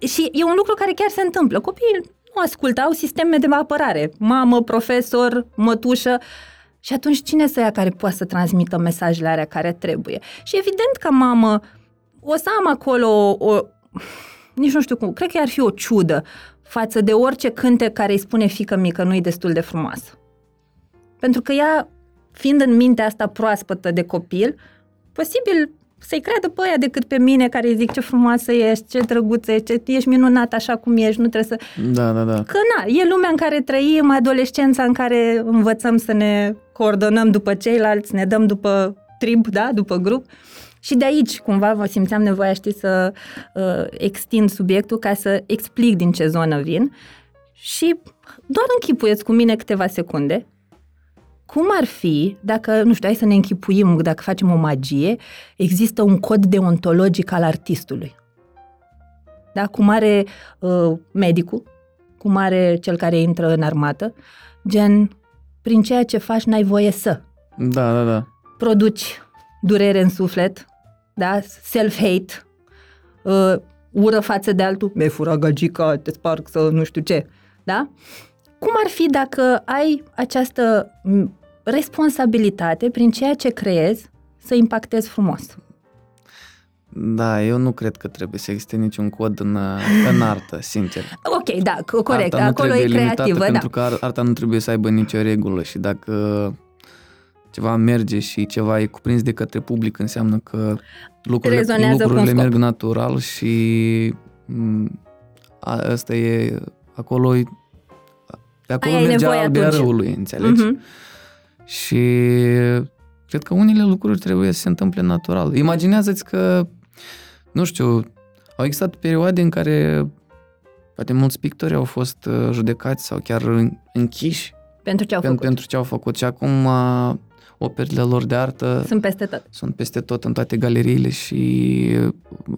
Și e un lucru care chiar se întâmplă. Copiii nu ascultă, au sisteme de apărare. Mamă, profesor, mătușă. Și atunci cine să ia care poate să transmită mesajele alea care trebuie? Și evident ca mamă o să am acolo o, o nici nu știu cum, cred că ar fi o ciudă față de orice cânte care îi spune fică mică nu-i destul de frumoasă. Pentru că ea, fiind în mintea asta proaspătă de copil, posibil să-i creadă pe aia decât pe mine care îi zic ce frumoasă ești, ce drăguță ești, ce, ești minunat așa cum ești, nu trebuie să... Da, da, da. Că na, e lumea în care trăim, adolescența în care învățăm să ne coordonăm după ceilalți, ne dăm după trib, da, după grup. Și de aici, cumva, vă simțeam nevoia, știi, să uh, extind subiectul ca să explic din ce zonă vin. Și doar închipuieți cu mine câteva secunde cum ar fi, dacă, nu știu, hai să ne închipuim, dacă facem o magie, există un cod deontologic al artistului. Da? Cum are uh, medicul, cum are cel care intră în armată, gen, prin ceea ce faci n-ai voie să. Da, da, da. Produci durere în suflet, da? self-hate, uh, ură față de altul, mi-ai furat gagica, te sparg să nu știu ce, da? Cum ar fi dacă ai această m, responsabilitate prin ceea ce creezi să impactezi frumos? Da, eu nu cred că trebuie să existe niciun cod în, în artă, sincer. Ok, da, c- corect, arta nu acolo e trebuie limitată creativă, da. pentru că ar- arta nu trebuie să aibă nicio regulă și dacă ceva merge și ceva e cuprins de către public, înseamnă că lucrurile, Rezonează cu un lucrurile scop. merg natural și m, a, asta e, acolo e, de acolo Aia e merge nevoie albia atunci. răului, înțelegi? Mhm. Și cred că unele lucruri trebuie să se întâmple natural. Imaginează-ți că, nu știu, au existat perioade în care poate mulți pictori au fost uh, judecați sau chiar în- închiși Pentru ce au pentru, făcut. pentru ce au făcut. Și acum uh, operele lor de artă Sunt peste tot. sunt peste tot în toate galeriile și uh,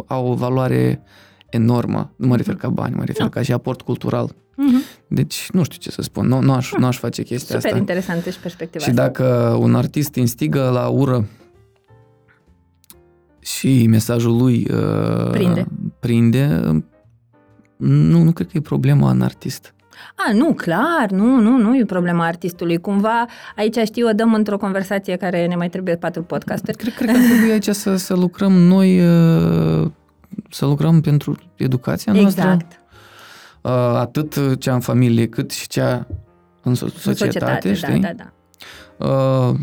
au o valoare enormă. Nu mă refer ca bani, mă refer Da. ca și aport cultural. Mhm. Deci nu știu ce să spun, nu, nu, aș, nu aș face chestia Super asta. interesantă și perspectiva Și asta. dacă un artist instigă la ură și mesajul lui uh, Prinde. prinde nu, nu cred că e problema în artist. A, nu, clar, nu, nu, nu e problema artistului. Cumva, aici știu, o dăm într-o conversație care ne mai trebuie patru podcasturi. Cred, cred că ar trebui aici să, să lucrăm noi, uh, să lucrăm pentru educația noastră, Exact. Uh, atât cea în familie cât și cea în so- În societate, știi? da, da, da. Uh,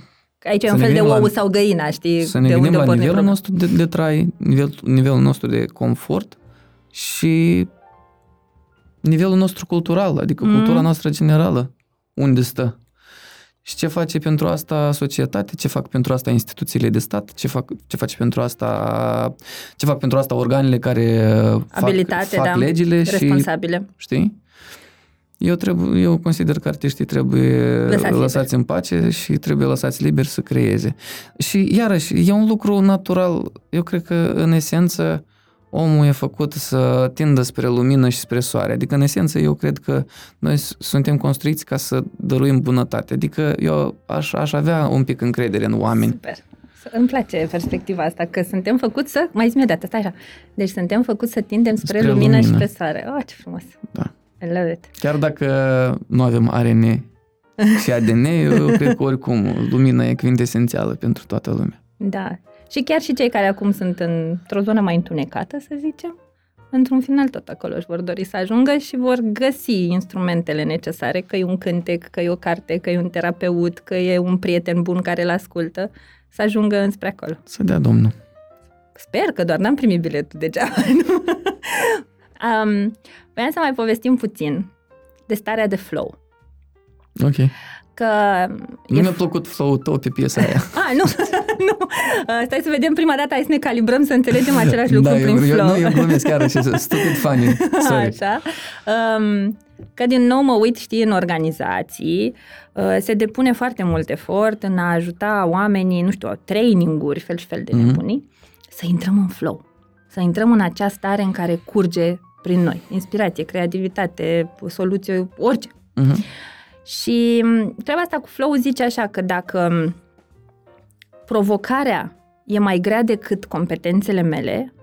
Aici e Să un ne fel de gândim la- ou sau găina, știi? să ne de gândim unde la porni nivelul problema. nostru de, de trai, nivel, nivelul nostru de confort și nivelul nostru cultural, adică Mm. cultura noastră generală, unde stă. Și ce face pentru asta societate, ce fac pentru asta instituțiile de stat, ce fac, ce face pentru asta, ce fac pentru asta organele care fac, Abilitate, fac da. legile și, Responsabile. știi? Eu, trebuie, eu consider că artiștii trebuie Lăsați lăsați, în pace și trebuie lăsați liberi să creeze. Și iarăși, e un lucru natural. Eu cred că, în esență, omul e făcut să tindă spre lumină și spre soare. Adică, în esență, eu cred că noi s- suntem construiți ca să dăruim bunătate. Adică eu aș, aș avea un pic încredere în oameni. Super. Îmi place perspectiva asta, că suntem făcuți să... Mai zi dată, stai așa. Deci suntem făcuți să tindem spre, Spre lumină, și lumină. spre soare. Oh, ce frumos. Da. I love it. Chiar dacă nu avem ARN [LAUGHS] și ADN, eu cred că oricum lumina e quintesențială pentru toată lumea. Da. Și chiar și cei care acum sunt într-o zonă mai întunecată, să zicem, într-un final tot acolo își vor dori să ajungă și vor găsi instrumentele necesare, că e un cântec, că e o carte, că e un terapeut, că e un prieten bun care îl ascultă, să ajungă înspre acolo. Să dea Domnul. Sper că doar n-am primit biletul degeaba. [LAUGHS] nu? um, voiam să mai povestim puțin de starea de flow. Ok. Că Nu e mi-a plăcut flow-ul tău pe piesa aia. A, nu, [LAUGHS] [LAUGHS] nu. Uh, Stai să vedem prima dată, hai să ne calibrăm, să înțelegem același lucru da, prin eu, flow. eu, nu, eu glumesc chiar și [LAUGHS] stupid funny. Sorry. Așa. Um, că din nou mă uit, știi, în organizații, uh, se depune foarte mult efort în a ajuta oamenii, nu știu, training-uri, fel și fel de Mhm. nebunii, să intrăm în flow. Să intrăm în acea stare în care curge prin noi. Inspirație, creativitate, soluție, orice. Mhm. Și m, treaba asta cu flow zice așa că dacă m, provocarea e mai grea decât competențele mele,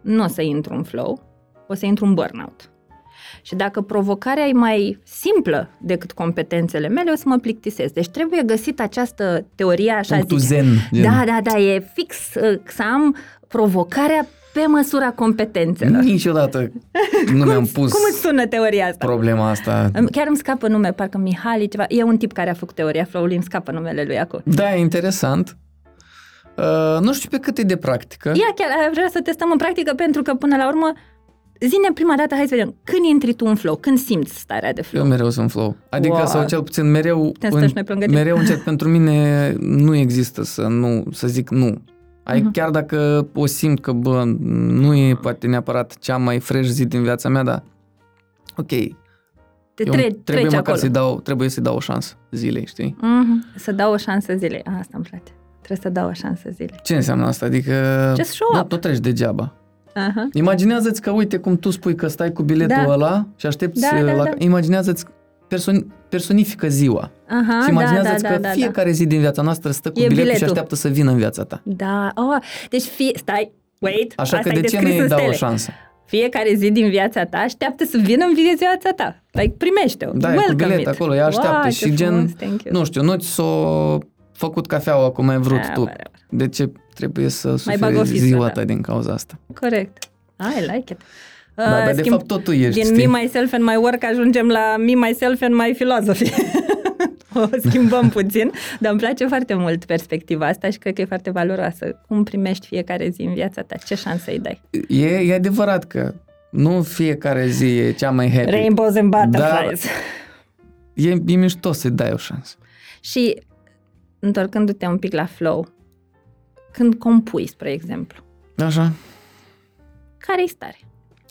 nu o să intru în flow, o să intru în burnout. Și dacă provocarea e mai simplă decât competențele mele, o să mă plictisesc. Deci trebuie găsit această teorie, așa Punctul zice. zen. Gen. Da, da, da, e fix uh, să am provocarea pe măsura competențelor. Niciodată nu mi-am pus Cum îți sună teoria asta? problema asta. Îmi- Chiar îmi scapă nume, parcă Mihali ceva. E un tip care a făcut teoria flow-ului, îmi scapă numele lui acum. Da, e interesant. Uh, nu știu pe cât e de practică. Ia chiar, aia vreau să testăm în practică pentru că până la urmă Zine prima dată, hai să vedem, când intri tu în flow, când simți starea de flow? Eu mereu sunt flow. Adică, Wow. sau cel puțin mereu, Putem să stăm și noi pe lângă tine. mereu încerc pentru mine, nu există să nu, să zic nu. Ai, Mhm. Chiar dacă o simt că, bă, nu e poate neapărat cea mai fresh zi din viața mea, dar ok, Te eu tre- trebuie treci măcar acolo. să-i dau, trebuie să-i dau o șansă zilei, știi? Mm-hmm. Să dau o șansă zilei. A, asta îmi place. Trebuie să dau o șansă zilei. Ce înseamnă asta? Adică Just show nu, up. nu treci degeaba. Aha. Imaginează-ți că, uite, cum tu spui că stai cu biletul Da. ăla și aștepți Da, da, la... da. Imaginează-ți perso- personifică ziua. Aha, și imaginează-ți da, da, că da, da, fiecare zi din viața noastră stă cu E biletul, și biletul. așteaptă să vină în viața ta. Da, oh, deci fie, stai, wait, Așa asta că e de ce descris nu în îi dau o stele. șansă? fiecare zi din viața ta așteaptă să vină în viața ta. Like, primește-o. Da, e cu Welcome bilet it. acolo, ea așteaptă Wow, și ce gen, frumos, thank you. nu știu, nu ți s-o făcut cafeaua cum ai vrut Ah, tu. whatever. De ce trebuie să Mai suferi bag office-ul, ziua da. ta din cauza asta? Corect. I like it. Da, dar de schimb- fapt tot tu ești, Din știi? me, myself and my work ajungem la me, myself and my philosophy. [LAUGHS] o schimbăm [LAUGHS] puțin, dar îmi place foarte mult perspectiva asta și cred că e foarte valoroasă. Cum primești fiecare zi în viața ta? Ce șanse îi dai? E, e adevărat că nu fiecare zi e cea mai happy. Rainbows and butterflies. E, e mișto să-i dai o șansă. Și întorcându-te un pic la flow, când compui, spre exemplu, Așa. care-i stare?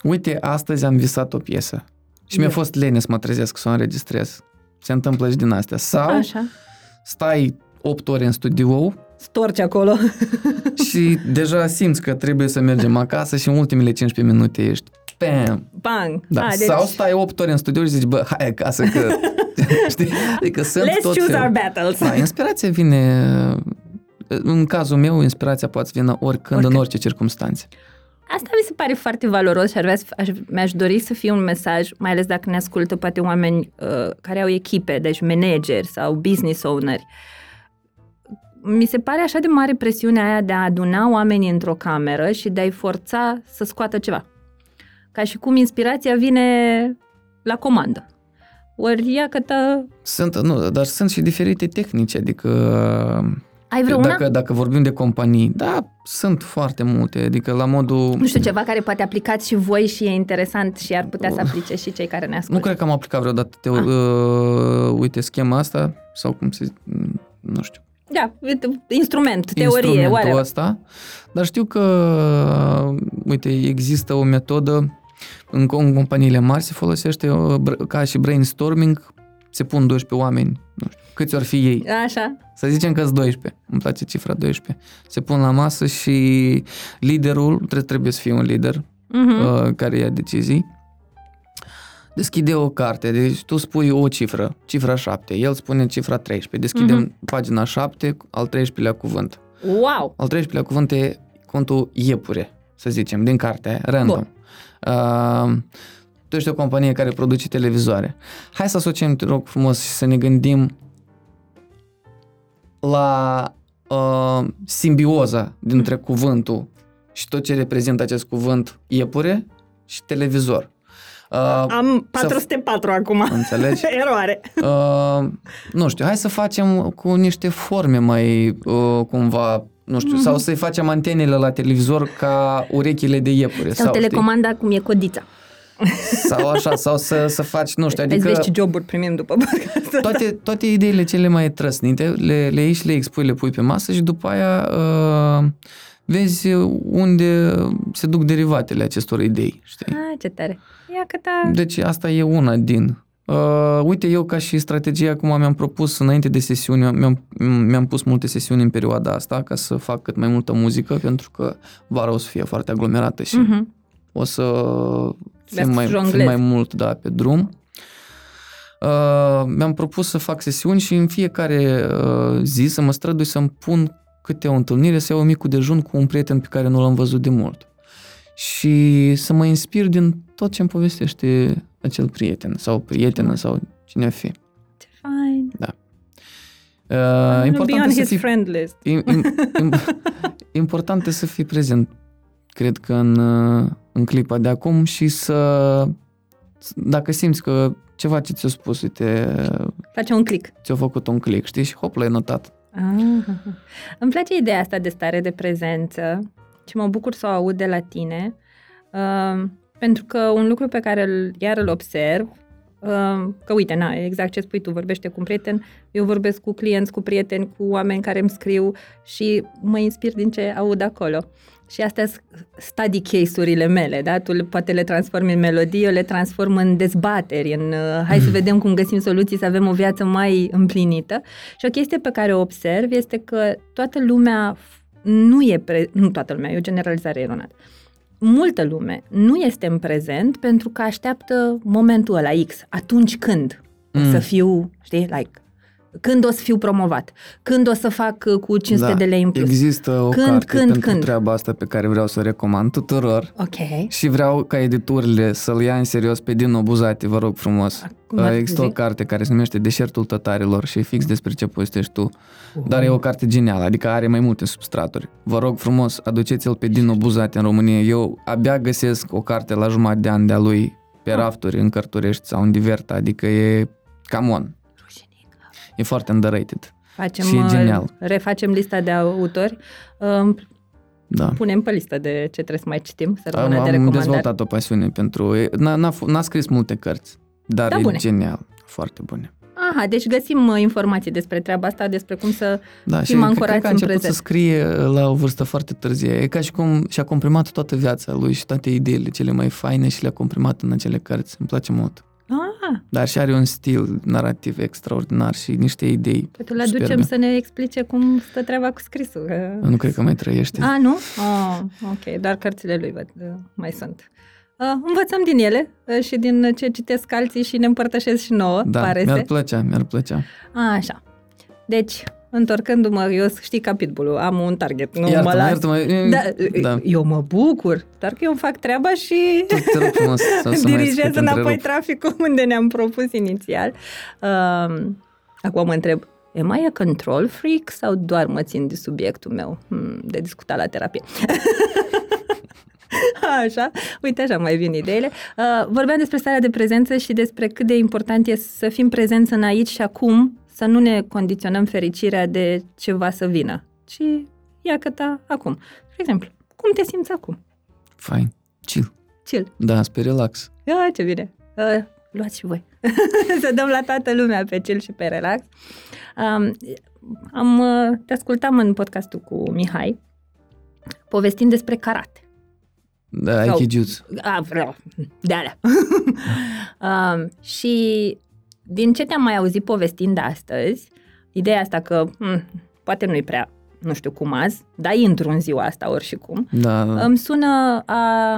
Uite, astăzi am visat o piesă și mi-a Ia. fost lene să mă trezesc să o înregistrez. Se întâmplă și din astea. Sau Așa. stai 8 ore în studio Storci acolo. [LAUGHS] și deja simți că trebuie să mergem acasă și în ultimele 15 minute ești Bam! Bang! Da. Ah, Sau stai 8 ore în studio și zici, bă, hai acasă că... [LAUGHS] [LAUGHS] Știi? Adică sunt Let's tot choose felul. our battles. Da, inspirația vine... În cazul meu, inspirația poate să vină oricând, Oricând. în orice circunstanțe. Asta mi se pare foarte valoros și ar vrea, să- aș, mi-aș dori să fie un mesaj, mai ales dacă ne ascultă poate oameni uh, care au echipe, deci manageri sau business owneri. Mi se pare așa de mare presiunea aia de a aduna oamenii într-o cameră și de a-i forța să scoată ceva. Ca și cum inspirația vine la comandă. Ori ia că tă... Sunt, nu, dar sunt și diferite tehnici, adică... Ai vreuna? Dacă, dacă vorbim de companii, da, sunt foarte multe, adică la modul... Nu știu, ceva care poate aplicați și voi și e interesant și ar putea să aplice și cei care ne Nu ascultă. cred că am aplicat vreodată, te, Ah. uh, uite, schema asta, sau cum se nu știu, Da, uite, instrument, teorie, instrumentul whatever. ăsta, dar știu că, uite, există o metodă, în, în companiile mari se folosește uh, br- ca și brainstorming, se pun 12 oameni, nu știu, câți ori fi ei, Așa. să zicem că 12, îmi place cifra 12, se pun la masă și liderul, trebuie, trebuie să fie un lider, Mhm. uh, care ia decizii, deschide o carte, deci tu spui o cifră, cifra 7, el spune cifra 13, deschidem Mhm. pagina 7, al 13-lea cuvânt. Wow! Al 13-lea cuvânt e contul iepure, să zicem, din carte, aia, random. Uh, tu ești o companie care produce televizoare. Hai să asociem, te rog frumos, și să ne gândim la uh, simbioza dintre cuvântul și tot ce reprezintă acest cuvânt iepure și televizor. Uh, Am 404 acum. înțelegi? [LAUGHS] Eroare. Uh, nu știu, hai să facem cu niște forme mai uh, cumva, nu știu, sau să-i facem antenele la televizor ca urechile de iepure. Sau, Sau, telecomanda cum e codița. știi? sau așa, sau să, să faci, nu știu, Adică... adică Vezi ce joburi primim după podcastul toate, toate ideile cele mai trăsnite le, le ieși și le expui, le pui pe masă și după aia uh, vezi unde se duc derivatele acestor idei, știi? Ah, ce tare. Ia că ta... Deci asta e una din. Uh, uite, eu ca și strategie acum mi-am propus înainte de sesiuni, mi-am, mi-am pus multe sesiuni în perioada asta ca să fac cât mai multă muzică, pentru că vara o să fie foarte aglomerată și Mhm. o să Vrea fim să mai, fim jonglezi. mai mult da, pe drum. Uh, mi-am propus să fac sesiuni și în fiecare uh, zi să mă strădui să-mi pun câte o întâlnire, să iau un micul dejun cu un prieten pe care nu l-am văzut de mult. Și să mă inspir din tot ce îmi povestește acel prieten sau prietenă sau cine ar fi. Ce fain. Uh, Uh, important, be on e să his fii, friend list. im, im, im, [LAUGHS] important e să fii prezent, cred că în, uh, în clipa de acum și să, dacă simți că ceva ce ți-a spus, uite, Face un click. ți-a făcut un click, știi, și hop, l-ai notat. Ah, [LAUGHS] îmi place ideea asta de stare de prezență și mă bucur să o aud de la tine, uh, pentru că un lucru pe care îl, iar îl observ, uh, că uite, na, exact ce spui tu, vorbește cu un prieten, eu vorbesc cu clienți, cu prieteni, cu oameni care îmi scriu și mă inspir din ce aud acolo. Și astea sunt study case-urile mele, da? Tu le, poate le transformi în melodii, eu le transform în dezbateri, în uh, hai să vedem cum găsim soluții să avem o viață mai împlinită. Și o chestie pe care o observ este că toată lumea nu e, pre- nu toată lumea, e o generalizare eronată. Multă lume nu este în prezent pentru că așteaptă momentul ăla X, atunci când o să Mm. fiu, știi, like, Când o să fiu promovat? Când o să fac uh, cu 500 Da, de lei în plus? Există o Când, carte când, pentru când? treaba asta pe care vreau să o recomand tuturor Ok. și vreau ca editurile să-l ia în serios pe Dino Buzati, vă rog frumos. Cum ar Există fi? o carte care se numește Deșertul tătarilor și e fix despre ce povestești tu. Dar e o carte genială, adică are mai multe substraturi. Vă rog frumos, aduceți-l pe Dino Buzati în România. Eu abia găsesc o carte la jumătate de an de-a lui pe Ah. rafturi în Cărturești sau în Diverta, adică e come on. E foarte underrated. Facem, Și e uh, genial. refacem lista de autori. Um, Da. Punem pe listă de ce trebuie să mai citim, să Am, rămână de am recomandare. dezvoltat o pasiune pentru... e- N-a, n-a, f- n-a scris multe cărți, dar Da, e bune. genial. Foarte bune. Aha, deci găsim uh, informații despre treaba asta, despre cum să... Da, Fim și cred- cred ancorați că a în început prezent. să scrie la o vârstă foarte târzie. E ca și cum și-a comprimat toată viața lui și toate ideile cele mai faine și le-a comprimat în acele cărți. Îmi place mult. Ah, Dar și are un stil narrativ extraordinar și niște idei pe tu le aducem superbe. să ne explice cum stă treaba cu scrisul. că- Nu cred că mai trăiește. A, nu? Oh, ok, doar cărțile lui văd, uh, mai sunt. Uh, învățăm din ele uh, și din ce citesc alții și ne împărtășesc și nouă, da, pare mi-ar să. plăcea, mi-ar plăcea. A, așa. Deci, întorcându-mă, eu știi capitolul, am un target, nu mă Iartă-mă, las. iartă-mă. Da, da. eu mă bucur, doar că eu îmi fac treaba și Te, te rog frumos să, să mai dirigez să te înapoi întrerup. traficul [LAUGHS] unde ne-am propus inițial. Uh, acum mă întreb, am I a control freak sau doar mă țin de subiectul meu hmm, de discutat la terapie? [LAUGHS] Așa, uite așa mai vin ideile. Uh, vorbeam despre starea de prezență și despre cât de important e să fim prezenți în aici și acum, să nu ne condiționăm fericirea de ceva să vină, ci ia că ta acum. De exemplu, cum te simți acum? Fain. Chill. Chill. Da, pe relax. Ia, ce bine! Uh, luați și voi. [LAUGHS] să dăm la toată lumea pe chill și pe relax. Um, am, uh, te ascultam în podcastul cu Mihai, povestind despre karate. Da, Sau- Aikijutsu. A, vreau, de alea. [LAUGHS] um, și din ce te-am mai auzit povestind astăzi, ideea asta că hm, poate nu-i prea, nu știu cum azi, dar intru în ziua asta ori și cum, Da, da. îmi sună a,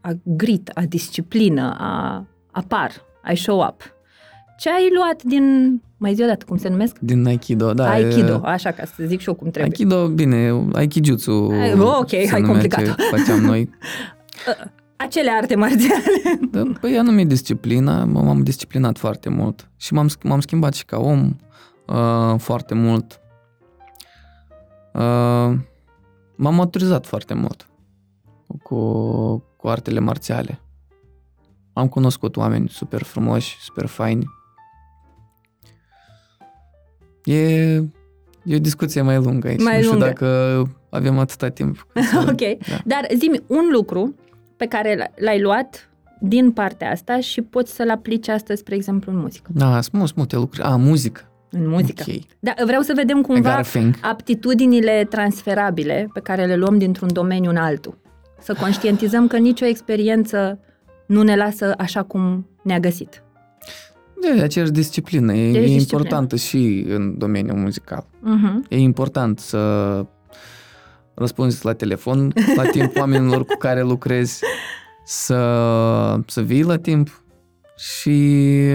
a grit, a disciplină, a apar, I show up. Ce ai luat din, mai zi odată, cum se numesc? Din Aikido, da. Aikido, e- așa ca să zic și eu cum trebuie. Aikido, bine, Aikijutsu. Ai, ok, se hai numea complicat. Ce făceam noi. [LAUGHS] Acele arte marțiale. [LAUGHS] Da, păi anume disciplina, m- m-am disciplinat foarte mult și m-am, sch- m-am schimbat și ca om uh, foarte mult. Uh, m-am maturizat foarte mult cu, cu artele marțiale. Am cunoscut oameni super frumoși, super faini. E, e o discuție mai lungă aici. Mai nu știu lungă. dacă avem atâta timp. [LAUGHS] ok, Da. dar zi un lucru pe care l- l-ai luat din partea asta și poți să-l aplici astăzi, spre exemplu, în muzică. Da, sunt mult- multe lucruri. A, muzică. În muzică. Ok. Da, vreau să vedem I cumva gotta think. aptitudinile transferabile pe care le luăm dintr-un domeniu în altul. Să conștientizăm că nicio experiență nu ne lasă așa cum ne-a găsit. E aceeași disciplină. E, Aceeași e disciplină. importantă și în domeniul muzical. Uh-huh. E important să răspunzi la telefon la timp [LAUGHS] oamenilor cu care lucrezi, să, să vii la timp și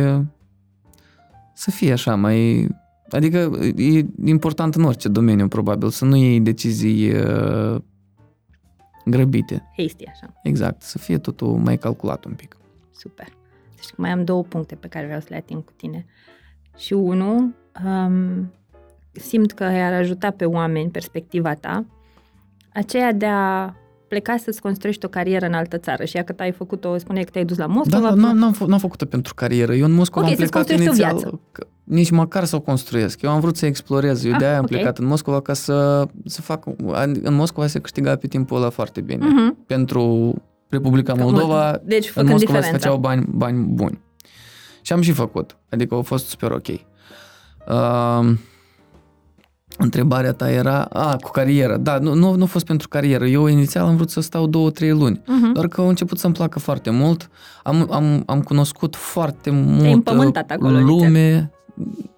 să fie așa mai... Adică e important în orice domeniu, probabil, să nu iei decizii uh, grăbite. Hasty, așa. Exact, să fie totul mai calculat un pic. Super. Deci mai am două puncte pe care vreau să le ating cu tine. Și unul, um, simt că i-ar ajuta pe oameni perspectiva ta, aceea de a pleca să-ți construiești o carieră în altă țară. Și dacă ai făcut-o, spune că te-ai dus la Da, Moscova. da, n-am, n-am, fă- n-am făcut-o pentru carieră. Eu în Moscova Ok, am să-ți plecat construiești o inițial, viață. că, nici măcar să o construiesc. Eu am vrut să explorez. Eu Ah, de-aia am ok. plecat în Moscova ca să, să fac... În Moscova se câștiga pe timpul ăla foarte bine. Mhm. Pentru Republica Că Moldova, mult- deci, în făcând Moscova se diferența. făceau bani, bani buni. Și am și făcut. Adică au fost super ok. Uh, întrebarea ta era... A, cu carieră. Da, nu, nu, nu a fost pentru carieră. Eu inițial am vrut să stau două, trei luni. Mhm. Doar că au început să-mi placă foarte mult. Am, am, am cunoscut foarte mult împământat acolo, lume.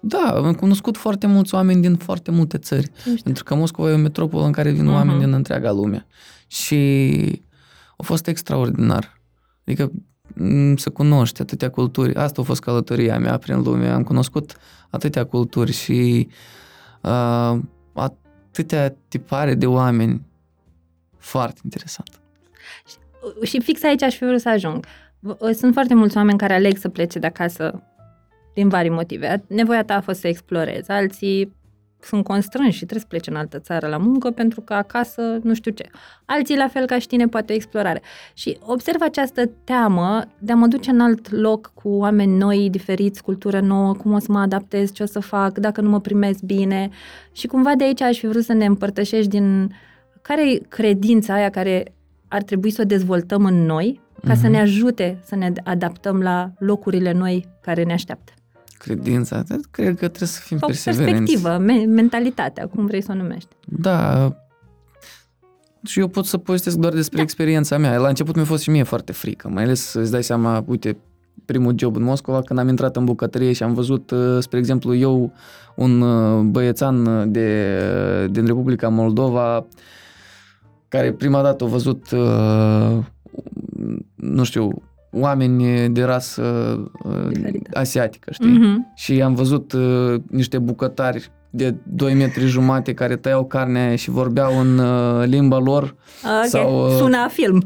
Da, am cunoscut foarte mulți oameni din foarte multe țări. Ce mișto. Pentru că Moscova e o metropolă în care vin Mhm. oameni din întreaga lume. Și a fost extraordinar. Adică m, să cunoști atâtea culturi. Asta a fost călătoria mea prin lume. Am cunoscut atâtea culturi și uh, atâtea tipare de oameni. Foarte interesant. Și fix aici aș fi vrut să ajung. Sunt foarte mulți oameni care aleg să plece de acasă din vari motive. Nevoia ta a fost să explorezi, alții sunt constrânși și trebuie să plece în altă țară la muncă pentru că acasă nu știu ce. Alții, la fel ca și tine, poate o explorare. Și observ această teamă de a mă duce în alt loc cu oameni noi, diferiți, cultură nouă, cum o să mă adaptez, ce o să fac, dacă nu mă primesc bine. Și cumva de aici aș fi vrut să ne împărtășești din care e credința aia care ar trebui să o dezvoltăm în noi ca mm-hmm. să mhm. ne ajute să ne adaptăm la locurile noi care ne așteaptă credința, cred că trebuie să fim Sau perseverenți. perspectivă, me- mentalitatea, cum vrei să o numești. Da, și eu pot să povestesc doar despre da. experiența mea. La început mi-a fost și mie foarte frică, mai ales îți dai seama, uite, primul job în Moscova, când am intrat în bucătărie și am văzut, uh, spre exemplu, eu, un uh, băiețan de, din Republica Moldova, care prima dată a văzut, uh, nu știu, oameni de rasă uh, Diferită. asiatică, știi? Mm-hmm. Și am văzut uh, niște bucătari de 2 metri jumate care tăiau carnea și vorbeau în uh, limba lor. Okay. Sau, uh, Suna film.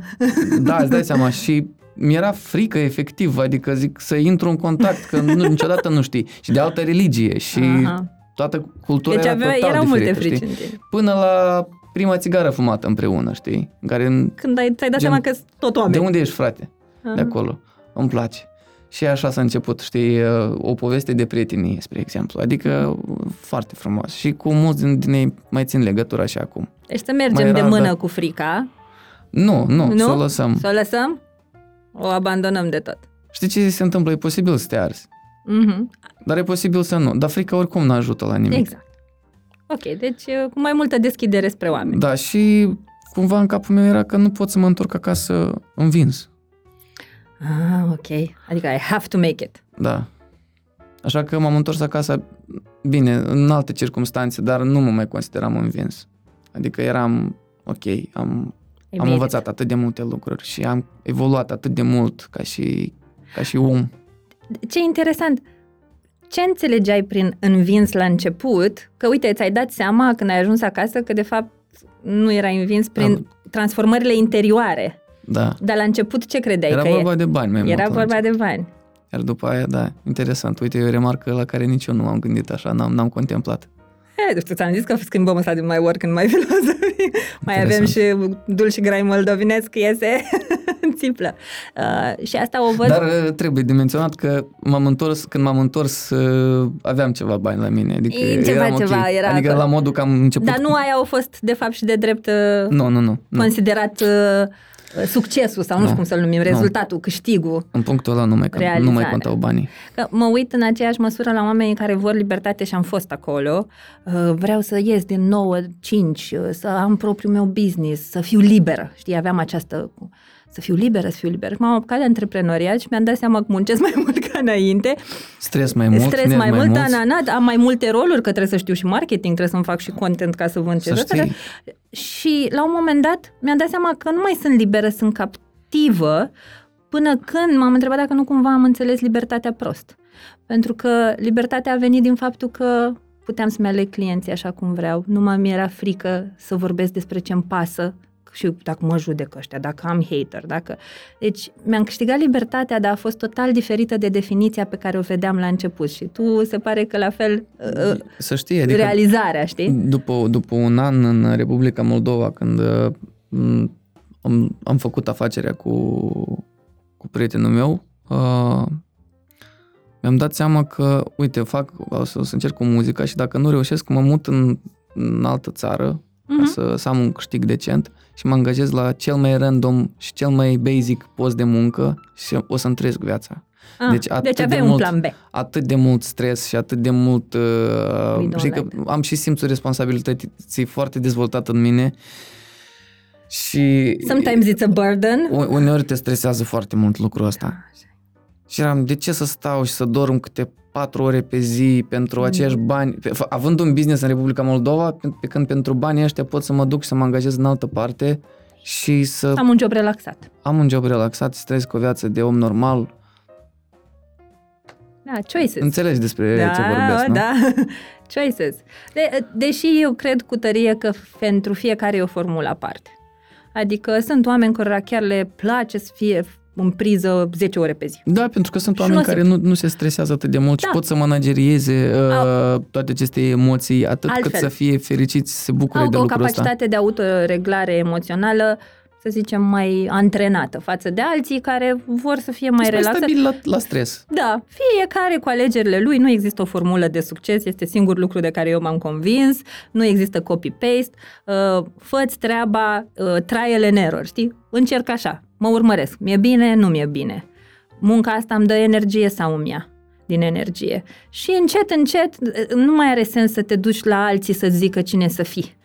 Da, îți dai seama. Și mi-era frică, efectiv, adică zic să intru în contact, că nu, niciodată nu știi. Și de altă religie și Aha. toată cultura deci era avea, total erau diferită, multe frici știi? Până la prima țigară fumată împreună, știi? În care, Când ai, ți-ai dat gen, seama că tot oameni. De unde ești, frate? De acolo. Îmi place. Și așa s-a început, știi, o poveste de prietenie, spre exemplu. Adică foarte frumos. Și cu mulți din, din ei mai țin legătura și acum. Deci să mergem de mână cu frica. Nu, nu, nu? să o lăsăm. Să o lăsăm? O abandonăm de tot. Știi ce se întâmplă? E posibil să te arzi. Mm-hmm. Dar e posibil să nu. Dar frica oricum nu ajută la nimic. Exact. Ok, deci cu mai multă deschidere spre oameni. Da, și cumva în capul meu era că nu pot să mă întorc acasă învins. Ah, ok. Adică I have to make it. Da. Așa că m-am întors acasă, bine, în alte circunstanțe, dar nu mă mai consideram învins. Adică eram, ok, am, am învățat it. atât de multe lucruri și am evoluat atât de mult ca și, ca și om. Ce interesant! Ce înțelegeai prin învins la început? Că, uite, ți-ai dat seama când ai ajuns acasă că, de fapt, nu era învins prin am... transformările interioare. Da. Dar la început ce credeai? Era că vorba e... de bani mai Era mult vorba de bani. Iar după aia, da, interesant. Uite, e o remarcă la care nici eu nu am gândit așa, n-am, n-am contemplat. E, deci ți-am zis că schimbăm asta din mai work în mai filozofie. Mai avem și dul și grai moldovinesc iese în [LAUGHS] țiplă. Uh, și asta o văd... Dar uh, trebuie de menționat că m-am întors, când m-am întors, uh, aveam ceva bani la mine. Adică e, ceva, ceva, okay. era Adică acolo. la modul că am început... Dar nu aia au fost, de fapt, și de drept uh, nu, nu, nu, considerat uh, succesul sau nu, nu știu cum să-l numim, rezultatul, nu. câștigul. În punctul ăla nu mai, nu mai contau banii. Că mă uit în aceeași măsură la oamenii care vor libertate și am fost acolo. Uh, vreau să ies din 9-5, uh, să am propriul meu business, să fiu liberă. Știi, aveam această să fiu liberă, să fiu liberă. M-am apucat de antreprenoriat și mi-am dat seama că muncesc [LAUGHS] mai mult ca înainte. Stres mai mult, Stres mai, mai mult, da, da, da, am mai multe roluri, că trebuie să știu și marketing, trebuie să-mi fac și content ca să vând ce Și la un moment dat mi-am dat seama că nu mai sunt liberă, sunt captivă, până când m-am întrebat dacă nu cumva am înțeles libertatea prost. Pentru că libertatea a venit din faptul că puteam să-mi aleg clienții așa cum vreau. Nu mai mi-era frică să vorbesc despre ce-mi pasă, și dacă mă judec ăștia, dacă am hater, dacă... Deci mi-am câștigat libertatea, dar a fost total diferită de definiția pe care o vedeam la început și tu se pare că la fel uh, să știi, adică realizarea, știi? După, după un an în Republica Moldova, când uh, am, am făcut afacerea cu, cu prietenul meu, uh, mi-am dat seama că, uite, fac, o să, o să încerc cu muzica și dacă nu reușesc, mă mut în, în altă țară, uh-huh. ca mhm. să, să am un câștig decent și mă angajez la cel mai random și cel mai basic post de muncă și o să-mi trăiesc viața. Ah, deci atât deci de mult, un plan B. Atât de mult stres și atât de mult... Uh, și că am și simțul responsabilității foarte dezvoltat în mine și... Sometimes it's a burden. Uneori te stresează foarte mult lucrul ăsta. Ah, și eram, de ce să stau și să dorm câte patru ore pe zi pentru mm. aceiași bani, având un business în Republica Moldova, pe când pentru banii ăștia pot să mă duc și să mă angajez în altă parte și să Am un job relaxat. am un job relaxat, să trăiesc o viață de om normal. Da, choices. Înțelegi despre ce vorbesc, nu? da. [LAUGHS] choices. De, deși eu cred cu tărie că pentru fiecare e o formulă aparte. Adică sunt oameni cărora chiar le place să fie în priză 10 ore pe zi. Da, pentru că sunt Și oameni nu o să- care nu, nu se stresează atât de mult Da. și pot să managerieze uh, toate aceste emoții atât cât Altfel. să fie fericiți, să se bucure Au de o lucrul ăsta. capacitate de autoreglare emoțională, să zicem, mai antrenată față de alții care vor să fie mai Sunt mai relaxați. stabil la, la stres. Da, fiecare cu alegerile lui, nu există o formulă de succes, este singurul lucru de care eu m-am convins, nu există copy-paste, uh, fă-ți treaba, uh, trial and error, știi? Încerc așa, mă urmăresc, mi-e bine, nu mi-e bine. Munca asta îmi dă energie sau îmi ia din energie. Și încet, încet, uh, nu mai are sens să te duci la alții să-ți zică cine să fii.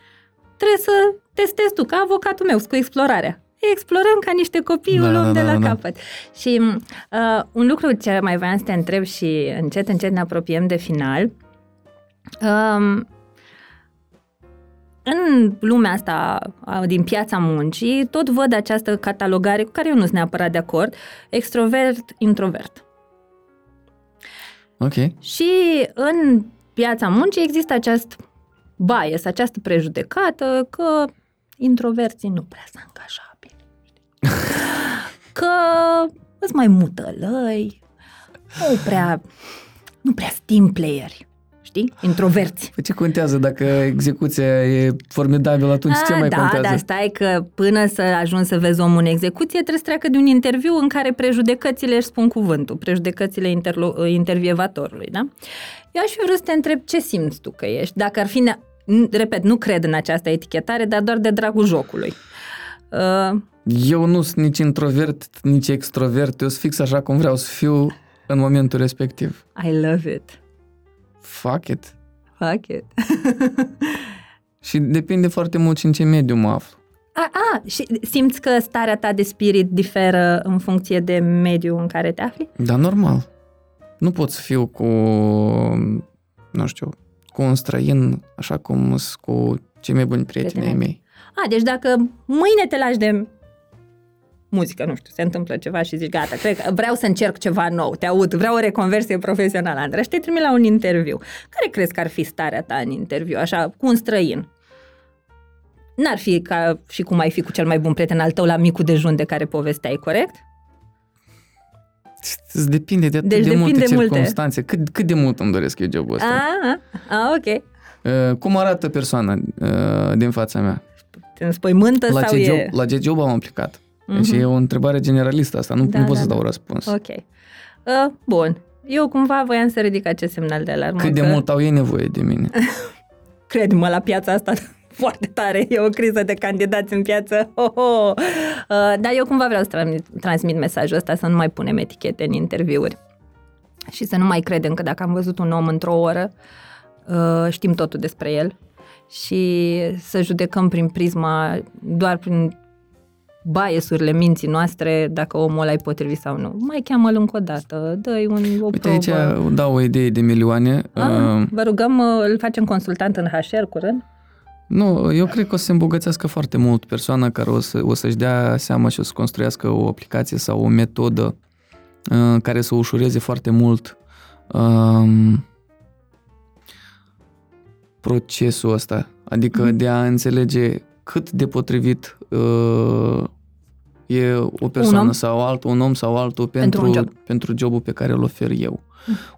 Trebuie să testezi tu, ca avocatul meu, cu explorarea. Explorăm ca niște copii, Da, o luăm da, de da, la da. capăt. Și uh, un lucru ce mai voiam să te întreb și încet, încet ne apropiem de final. Um, în lumea asta a, din piața muncii, tot văd această catalogare cu care eu nu sunt neapărat de acord, extrovert-introvert. Ok. Și în piața muncii există acest bias, această prejudecată că introverții nu prea sunt angajabili. [LAUGHS] că îți mai mutălăi, nu prea, nu prea team playeri, știi? Introverți. Păi ce contează dacă execuția e formidabilă, atunci ce A, mai da, contează? dar stai că până să ajungi să vezi omul în execuție, trebuie să treacă de un interviu în care prejudecățile își spun cuvântul, prejudecățile interlo- intervievatorului, da? Eu aș fi vrut să te întreb ce simți tu că ești, dacă ar fi, ne- n- repet, nu cred în această etichetare, dar doar de dragul jocului. Uh, Eu nu sunt nici introvert, nici extrovert, eu sunt fix așa cum vreau să fiu în momentul respectiv. I love it. Fuck it. Fuck it. [LAUGHS] Și depinde foarte mult și în ce mediu mă aflu. A, a, și simți că starea ta de spirit diferă în funcție de mediul în care te afli? Dar normal. Nu pot să fiu cu, nu știu, cu un străin așa cum sunt cu cei mai buni prieteni ai Prietenii. mei. A, deci dacă mâine te lași de muzică, nu știu, se întâmplă ceva și zici, gata, cred că vreau să încerc ceva nou, te aud, vreau o reconversie profesională, Andra, și te trimit la un interviu. Care crezi că ar fi starea ta în interviu, așa, cu un străin? N-ar fi ca și cum ai fi cu cel mai bun prieten al tău la micul dejun de care povesteai, corect? Îți depinde de atât Deci de multe depinde multe. circunstanțe. Cât, cât de mult îmi doresc eu jobul ăsta. A, a, a, ok. Uh, cum arată persoana uh, din fața mea? Te înspăimântă La sau ce, e... job, la ce job am aplicat? Deci e o întrebare generalistă asta, nu, Da, nu pot da, să dau da. răspuns. Ok. Uh, bun. Eu cumva voiam să ridic acest semnal de alarmă. Cât de că- mult au ei nevoie de mine? [LAUGHS] Crede-mă, la piața asta [LAUGHS] foarte tare, e o criză de candidați în piață. Ho, ho. Uh, dar eu cumva vreau să transmit, transmit mesajul ăsta, să nu mai punem etichete în interviuri și să nu mai credem că dacă am văzut un om într-o oră, uh, știm totul despre el și să judecăm prin prisma, doar prin biasurile minții noastre, dacă omul ăla e potrivit sau nu. Mai cheamă-l încă o dată, dă-i un, o Uite, probă. aici dau o idee de milioane. Ah, Uh, vă rugăm, uh, îl facem consultant în HR curând? nu, eu cred că o să se îmbogățească foarte mult persoana care o, să, o să-și dea seama și o să construiască o aplicație sau o metodă uh, care să ușureze foarte mult um, procesul ăsta. Adică Mhm. de a înțelege cât de potrivit uh, e o persoană om. sau altul, un om sau altul Pentru pentru, un job. pentru jobul pe care îl ofer eu.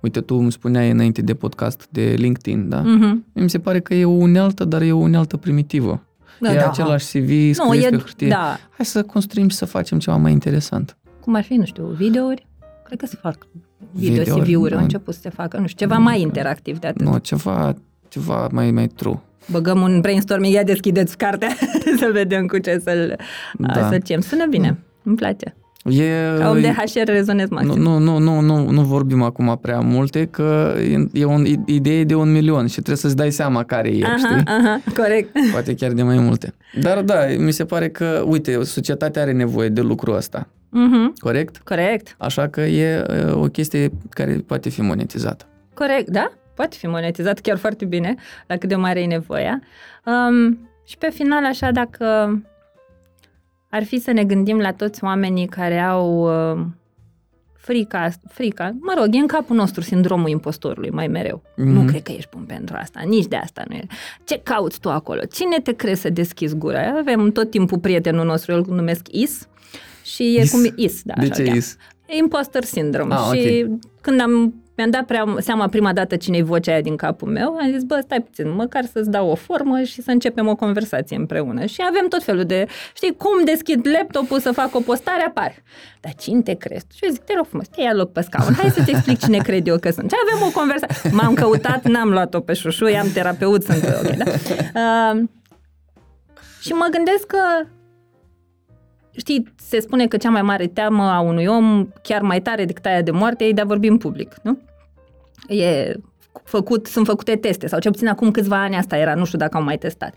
Uite, tu îmi spuneai înainte de podcast de LinkedIn, da? Mhm. Mi se pare că e o unealtă, dar e o unealtă primitivă. Da, e da. același CV scris Nu, e, pe hârtie. da. Hai să construim și să facem ceva mai interesant. Cum ar fi, nu știu, videouri? Cred că se fac video, Videouri, CV-uri, da. au început să se facă, nu știu, ceva mai interactiv de atât. Nu, ceva, ceva mai, mai true. Băgăm un brainstorming, ia deschideți cartea [LAUGHS] să vedem cu ce să-l Da. asociem. Sună bine, îmi place. E, Ca om de HR rezonez nu, maxim. nu, nu, nu, nu, nu vorbim acum prea multe, că e, e o idee de un milion și trebuie să-ți dai seama care e, Aha, știi? aha, corect. [LAUGHS] Poate chiar de mai multe. Dar da, mi se pare că, uite, societatea are nevoie de lucrul ăsta, Mhm, corect? Corect, Așa că e e o chestie care poate fi monetizată. corect, da? Poate fi monetizat chiar foarte bine, la cât de mare e nevoia. Um, și pe final, așa, dacă ar fi să ne gândim la toți oamenii care au uh, frica, frica, mă rog, e în capul nostru sindromul impostorului mai mereu. Mm-hmm. Nu cred că ești bun pentru asta, nici de asta nu e. Ce cauți tu acolo? Cine te crezi să deschizi gura? Avem tot timpul prietenul nostru, eu îl numesc Is, și e Is? cum Is, da, De așa ce îl cheamă. is? Imposter syndrome. Ah, și ok. când am, mi-am dat prea seama prima dată cine e vocea aia din capul meu, am zis, bă, stai puțin, măcar să-ți dau o formă și să începem o conversație împreună. Și avem tot felul de, știi, cum deschid laptopul să fac o postare, apare. Dar cine te crezi? Și eu zic, te rog frumos, ia loc pe scaun, hai să-ți explic cine cred eu că sunt. Și avem o conversație. M-am căutat, n-am luat-o pe șușu, am terapeut, sunt ok, da? Uh, și mă gândesc că știi, se spune că cea mai mare teamă a unui om, chiar mai tare decât aia de moarte, e de a vorbi în public, nu? E făcut, sunt făcute teste, sau cel puțin acum câțiva ani asta era, nu știu dacă au mai testat.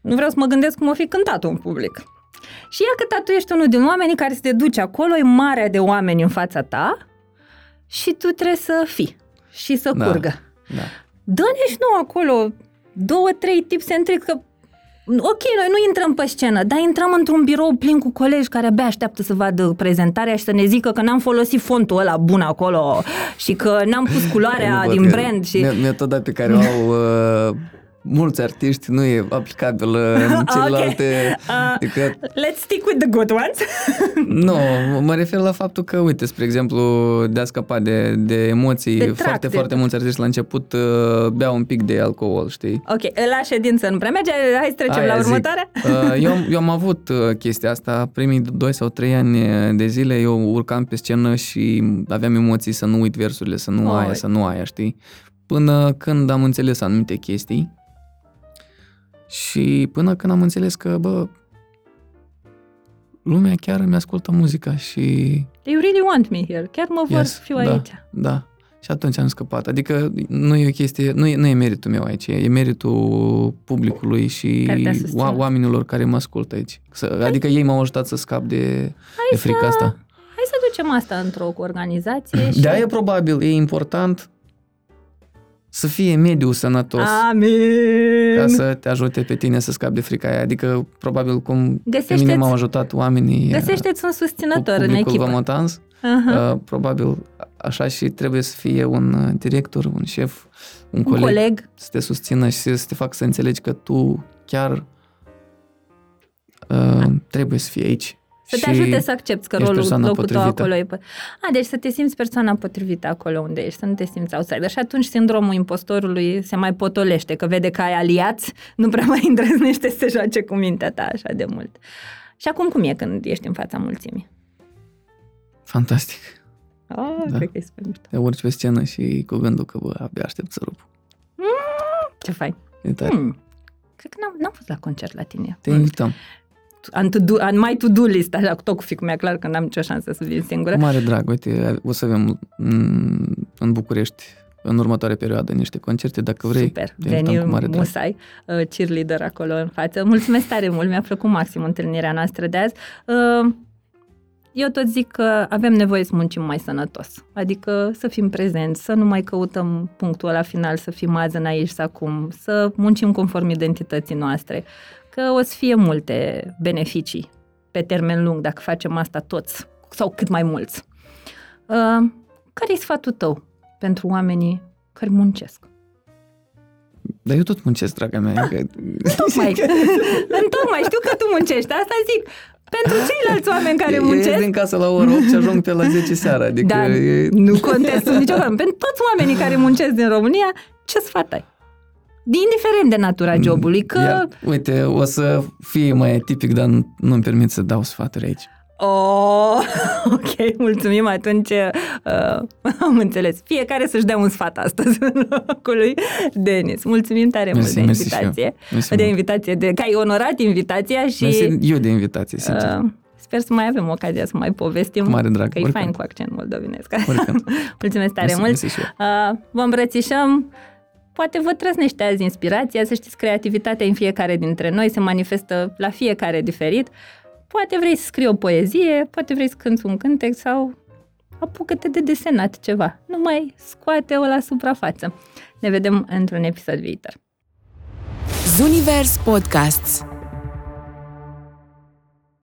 Nu vreau să mă gândesc cum o fi cântat în public. Și ia că tu ești unul din oamenii care se te duce acolo, e marea de oameni în fața ta și tu trebuie să fii și să Da. curgă. Da. Dă-ne și nou acolo două, trei tips and tricks, că ok, noi nu intrăm pe scenă, dar intrăm într-un birou plin cu colegi care abia așteaptă să vadă prezentarea și să ne zică că n-am folosit fontul ăla bun acolo și că n-am pus culoarea [LAUGHS] Nu văd din că brand și... me- Metoda pe care o au uh, mulți artiști nu e aplicabilă în [LAUGHS] celelalte... Ah, Adică, Let's stick with the good ones. [LAUGHS] nu, mă refer la faptul că, uite, spre exemplu, de a scăpa de, de emoții, De trac, foarte, de- foarte mulți artiști la început uh, beau un pic de alcool, știi? ok, la ședință nu prea merge, hai să trecem Aia la zic. următoarea. Uh, eu, am- eu am avut uh, chestia asta, primii 2 sau 3 ani de zile, eu urcam pe scenă și aveam emoții să nu uit versurile, să nu Oi. aia, să nu aia, știi? Până când am înțeles anumite chestii și până când am înțeles că, bă, lumea chiar îmi ascultă muzica și You really want me here, chiar mă vor Yes, fiu da. aici. Da. Și atunci am scăpat. Adică nu e o chestie, nu e, nu e meritul meu aici, e meritul publicului și Care te-a susținut. oa- oamenilor care mă ascultă aici. Să, adică ei m-au ajutat să scap de, de frica asta. Hai să ducem asta într-o organizație [CLEARS THROAT] și... De aia probabil e important să fie mediul sănătos Amin! ca să te ajute pe tine să scapi de frica aia. Adică probabil cum pe Găsește-ți- mine m-au ajutat oamenii Găsește-ți un cu susținător în publicul echipă. Vamotans, Aha. Uh, probabil așa și trebuie să fie un uh, director, un șef, un, Un coleg, coleg. să te susțină și să te facă să înțelegi că tu chiar uh, trebuie să fii aici. Să te Și ajute să accepti că ești rolul, persoana locul tău potrivită. acolo e... pe- A, deci să te simți persoana potrivită acolo unde ești, să nu te simți outsider. Și atunci sindromul impostorului se mai potolește, că vede că ai aliați, nu prea mai îndrăznește să se joace cu mintea ta așa de mult. Și acum cum e când ești în fața mulțimii? Fantastic. Oh, Da. cred că e super mișto. Te urci pe scenă și cu gândul că, bă, abia aștept să rup. Ce fain. E tare. Hmm. Cred că n-am, n-am fost la concert la tine. Te invităm. Am, to do, am mai to-do list, așa, tot cu ficul meu, clar că n-am nicio șansă să vin singură. Cu mare drag. Uite, o să avem mm, în București în următoarea perioadă niște concerte, dacă vrei. Super, te invităm veni cu mare drag. musai, uh, cheerleader acolo în față. Mulțumesc tare mult, mi-a plăcut maxim întâlnirea noastră de azi. Uh, Eu tot zic că avem nevoie să muncim mai sănătos, adică să fim prezenți, să nu mai căutăm punctul la final, să fim azi în aici și acum, să muncim conform identității noastre, că o să fie multe beneficii pe termen lung dacă facem asta toți sau cât mai mulți. Uh, care e sfatul tău pentru oamenii care muncesc? Dar eu tot muncesc, draga mea. Că... Tocmai, [LAUGHS] întocmai, știu că tu muncești, asta zic. Pentru ceilalți oameni care Eu ies muncesc, din casă la ora 8 și ajung pe la 10 seara. Adică dar e... nu contest nicio problemă. Pentru toți oamenii care muncesc din România, ce sfat ai? Indiferent de natura jobului, că... Iar, uite, o să fie mai tipic, dar nu- nu-mi permit să dau sfaturi aici. Oh, [LAUGHS] ok, mulțumim, atunci uh, [LAUGHS] am înțeles. Fiecare să-și dea un sfat astăzi în locul lui Denis. Mulțumim tare Mersi, mult de mersi și eu. invitație. Mersi de mult. invitație, de că ai onorat invitația și... Mersi eu de invitație, sincer. Uh, sper să mai avem ocazia să mai povestim. Cu mare drag, Că e oricând. fain cu accent moldovenesc. Oricând. [LAUGHS] Mulțumesc tare Mersi, mult. mersi și eu. Uh, vă îmbrățișăm. Poate vă trăsnește azi inspirația, să știți, creativitatea în fiecare dintre noi se manifestă la fiecare diferit. Poate vrei să scrii o poezie, poate vrei să cânti un cântec sau apucă-te de desenat ceva. Nu mai scoate-o la suprafață. Ne vedem într-un episod viitor. Zunivers Podcasts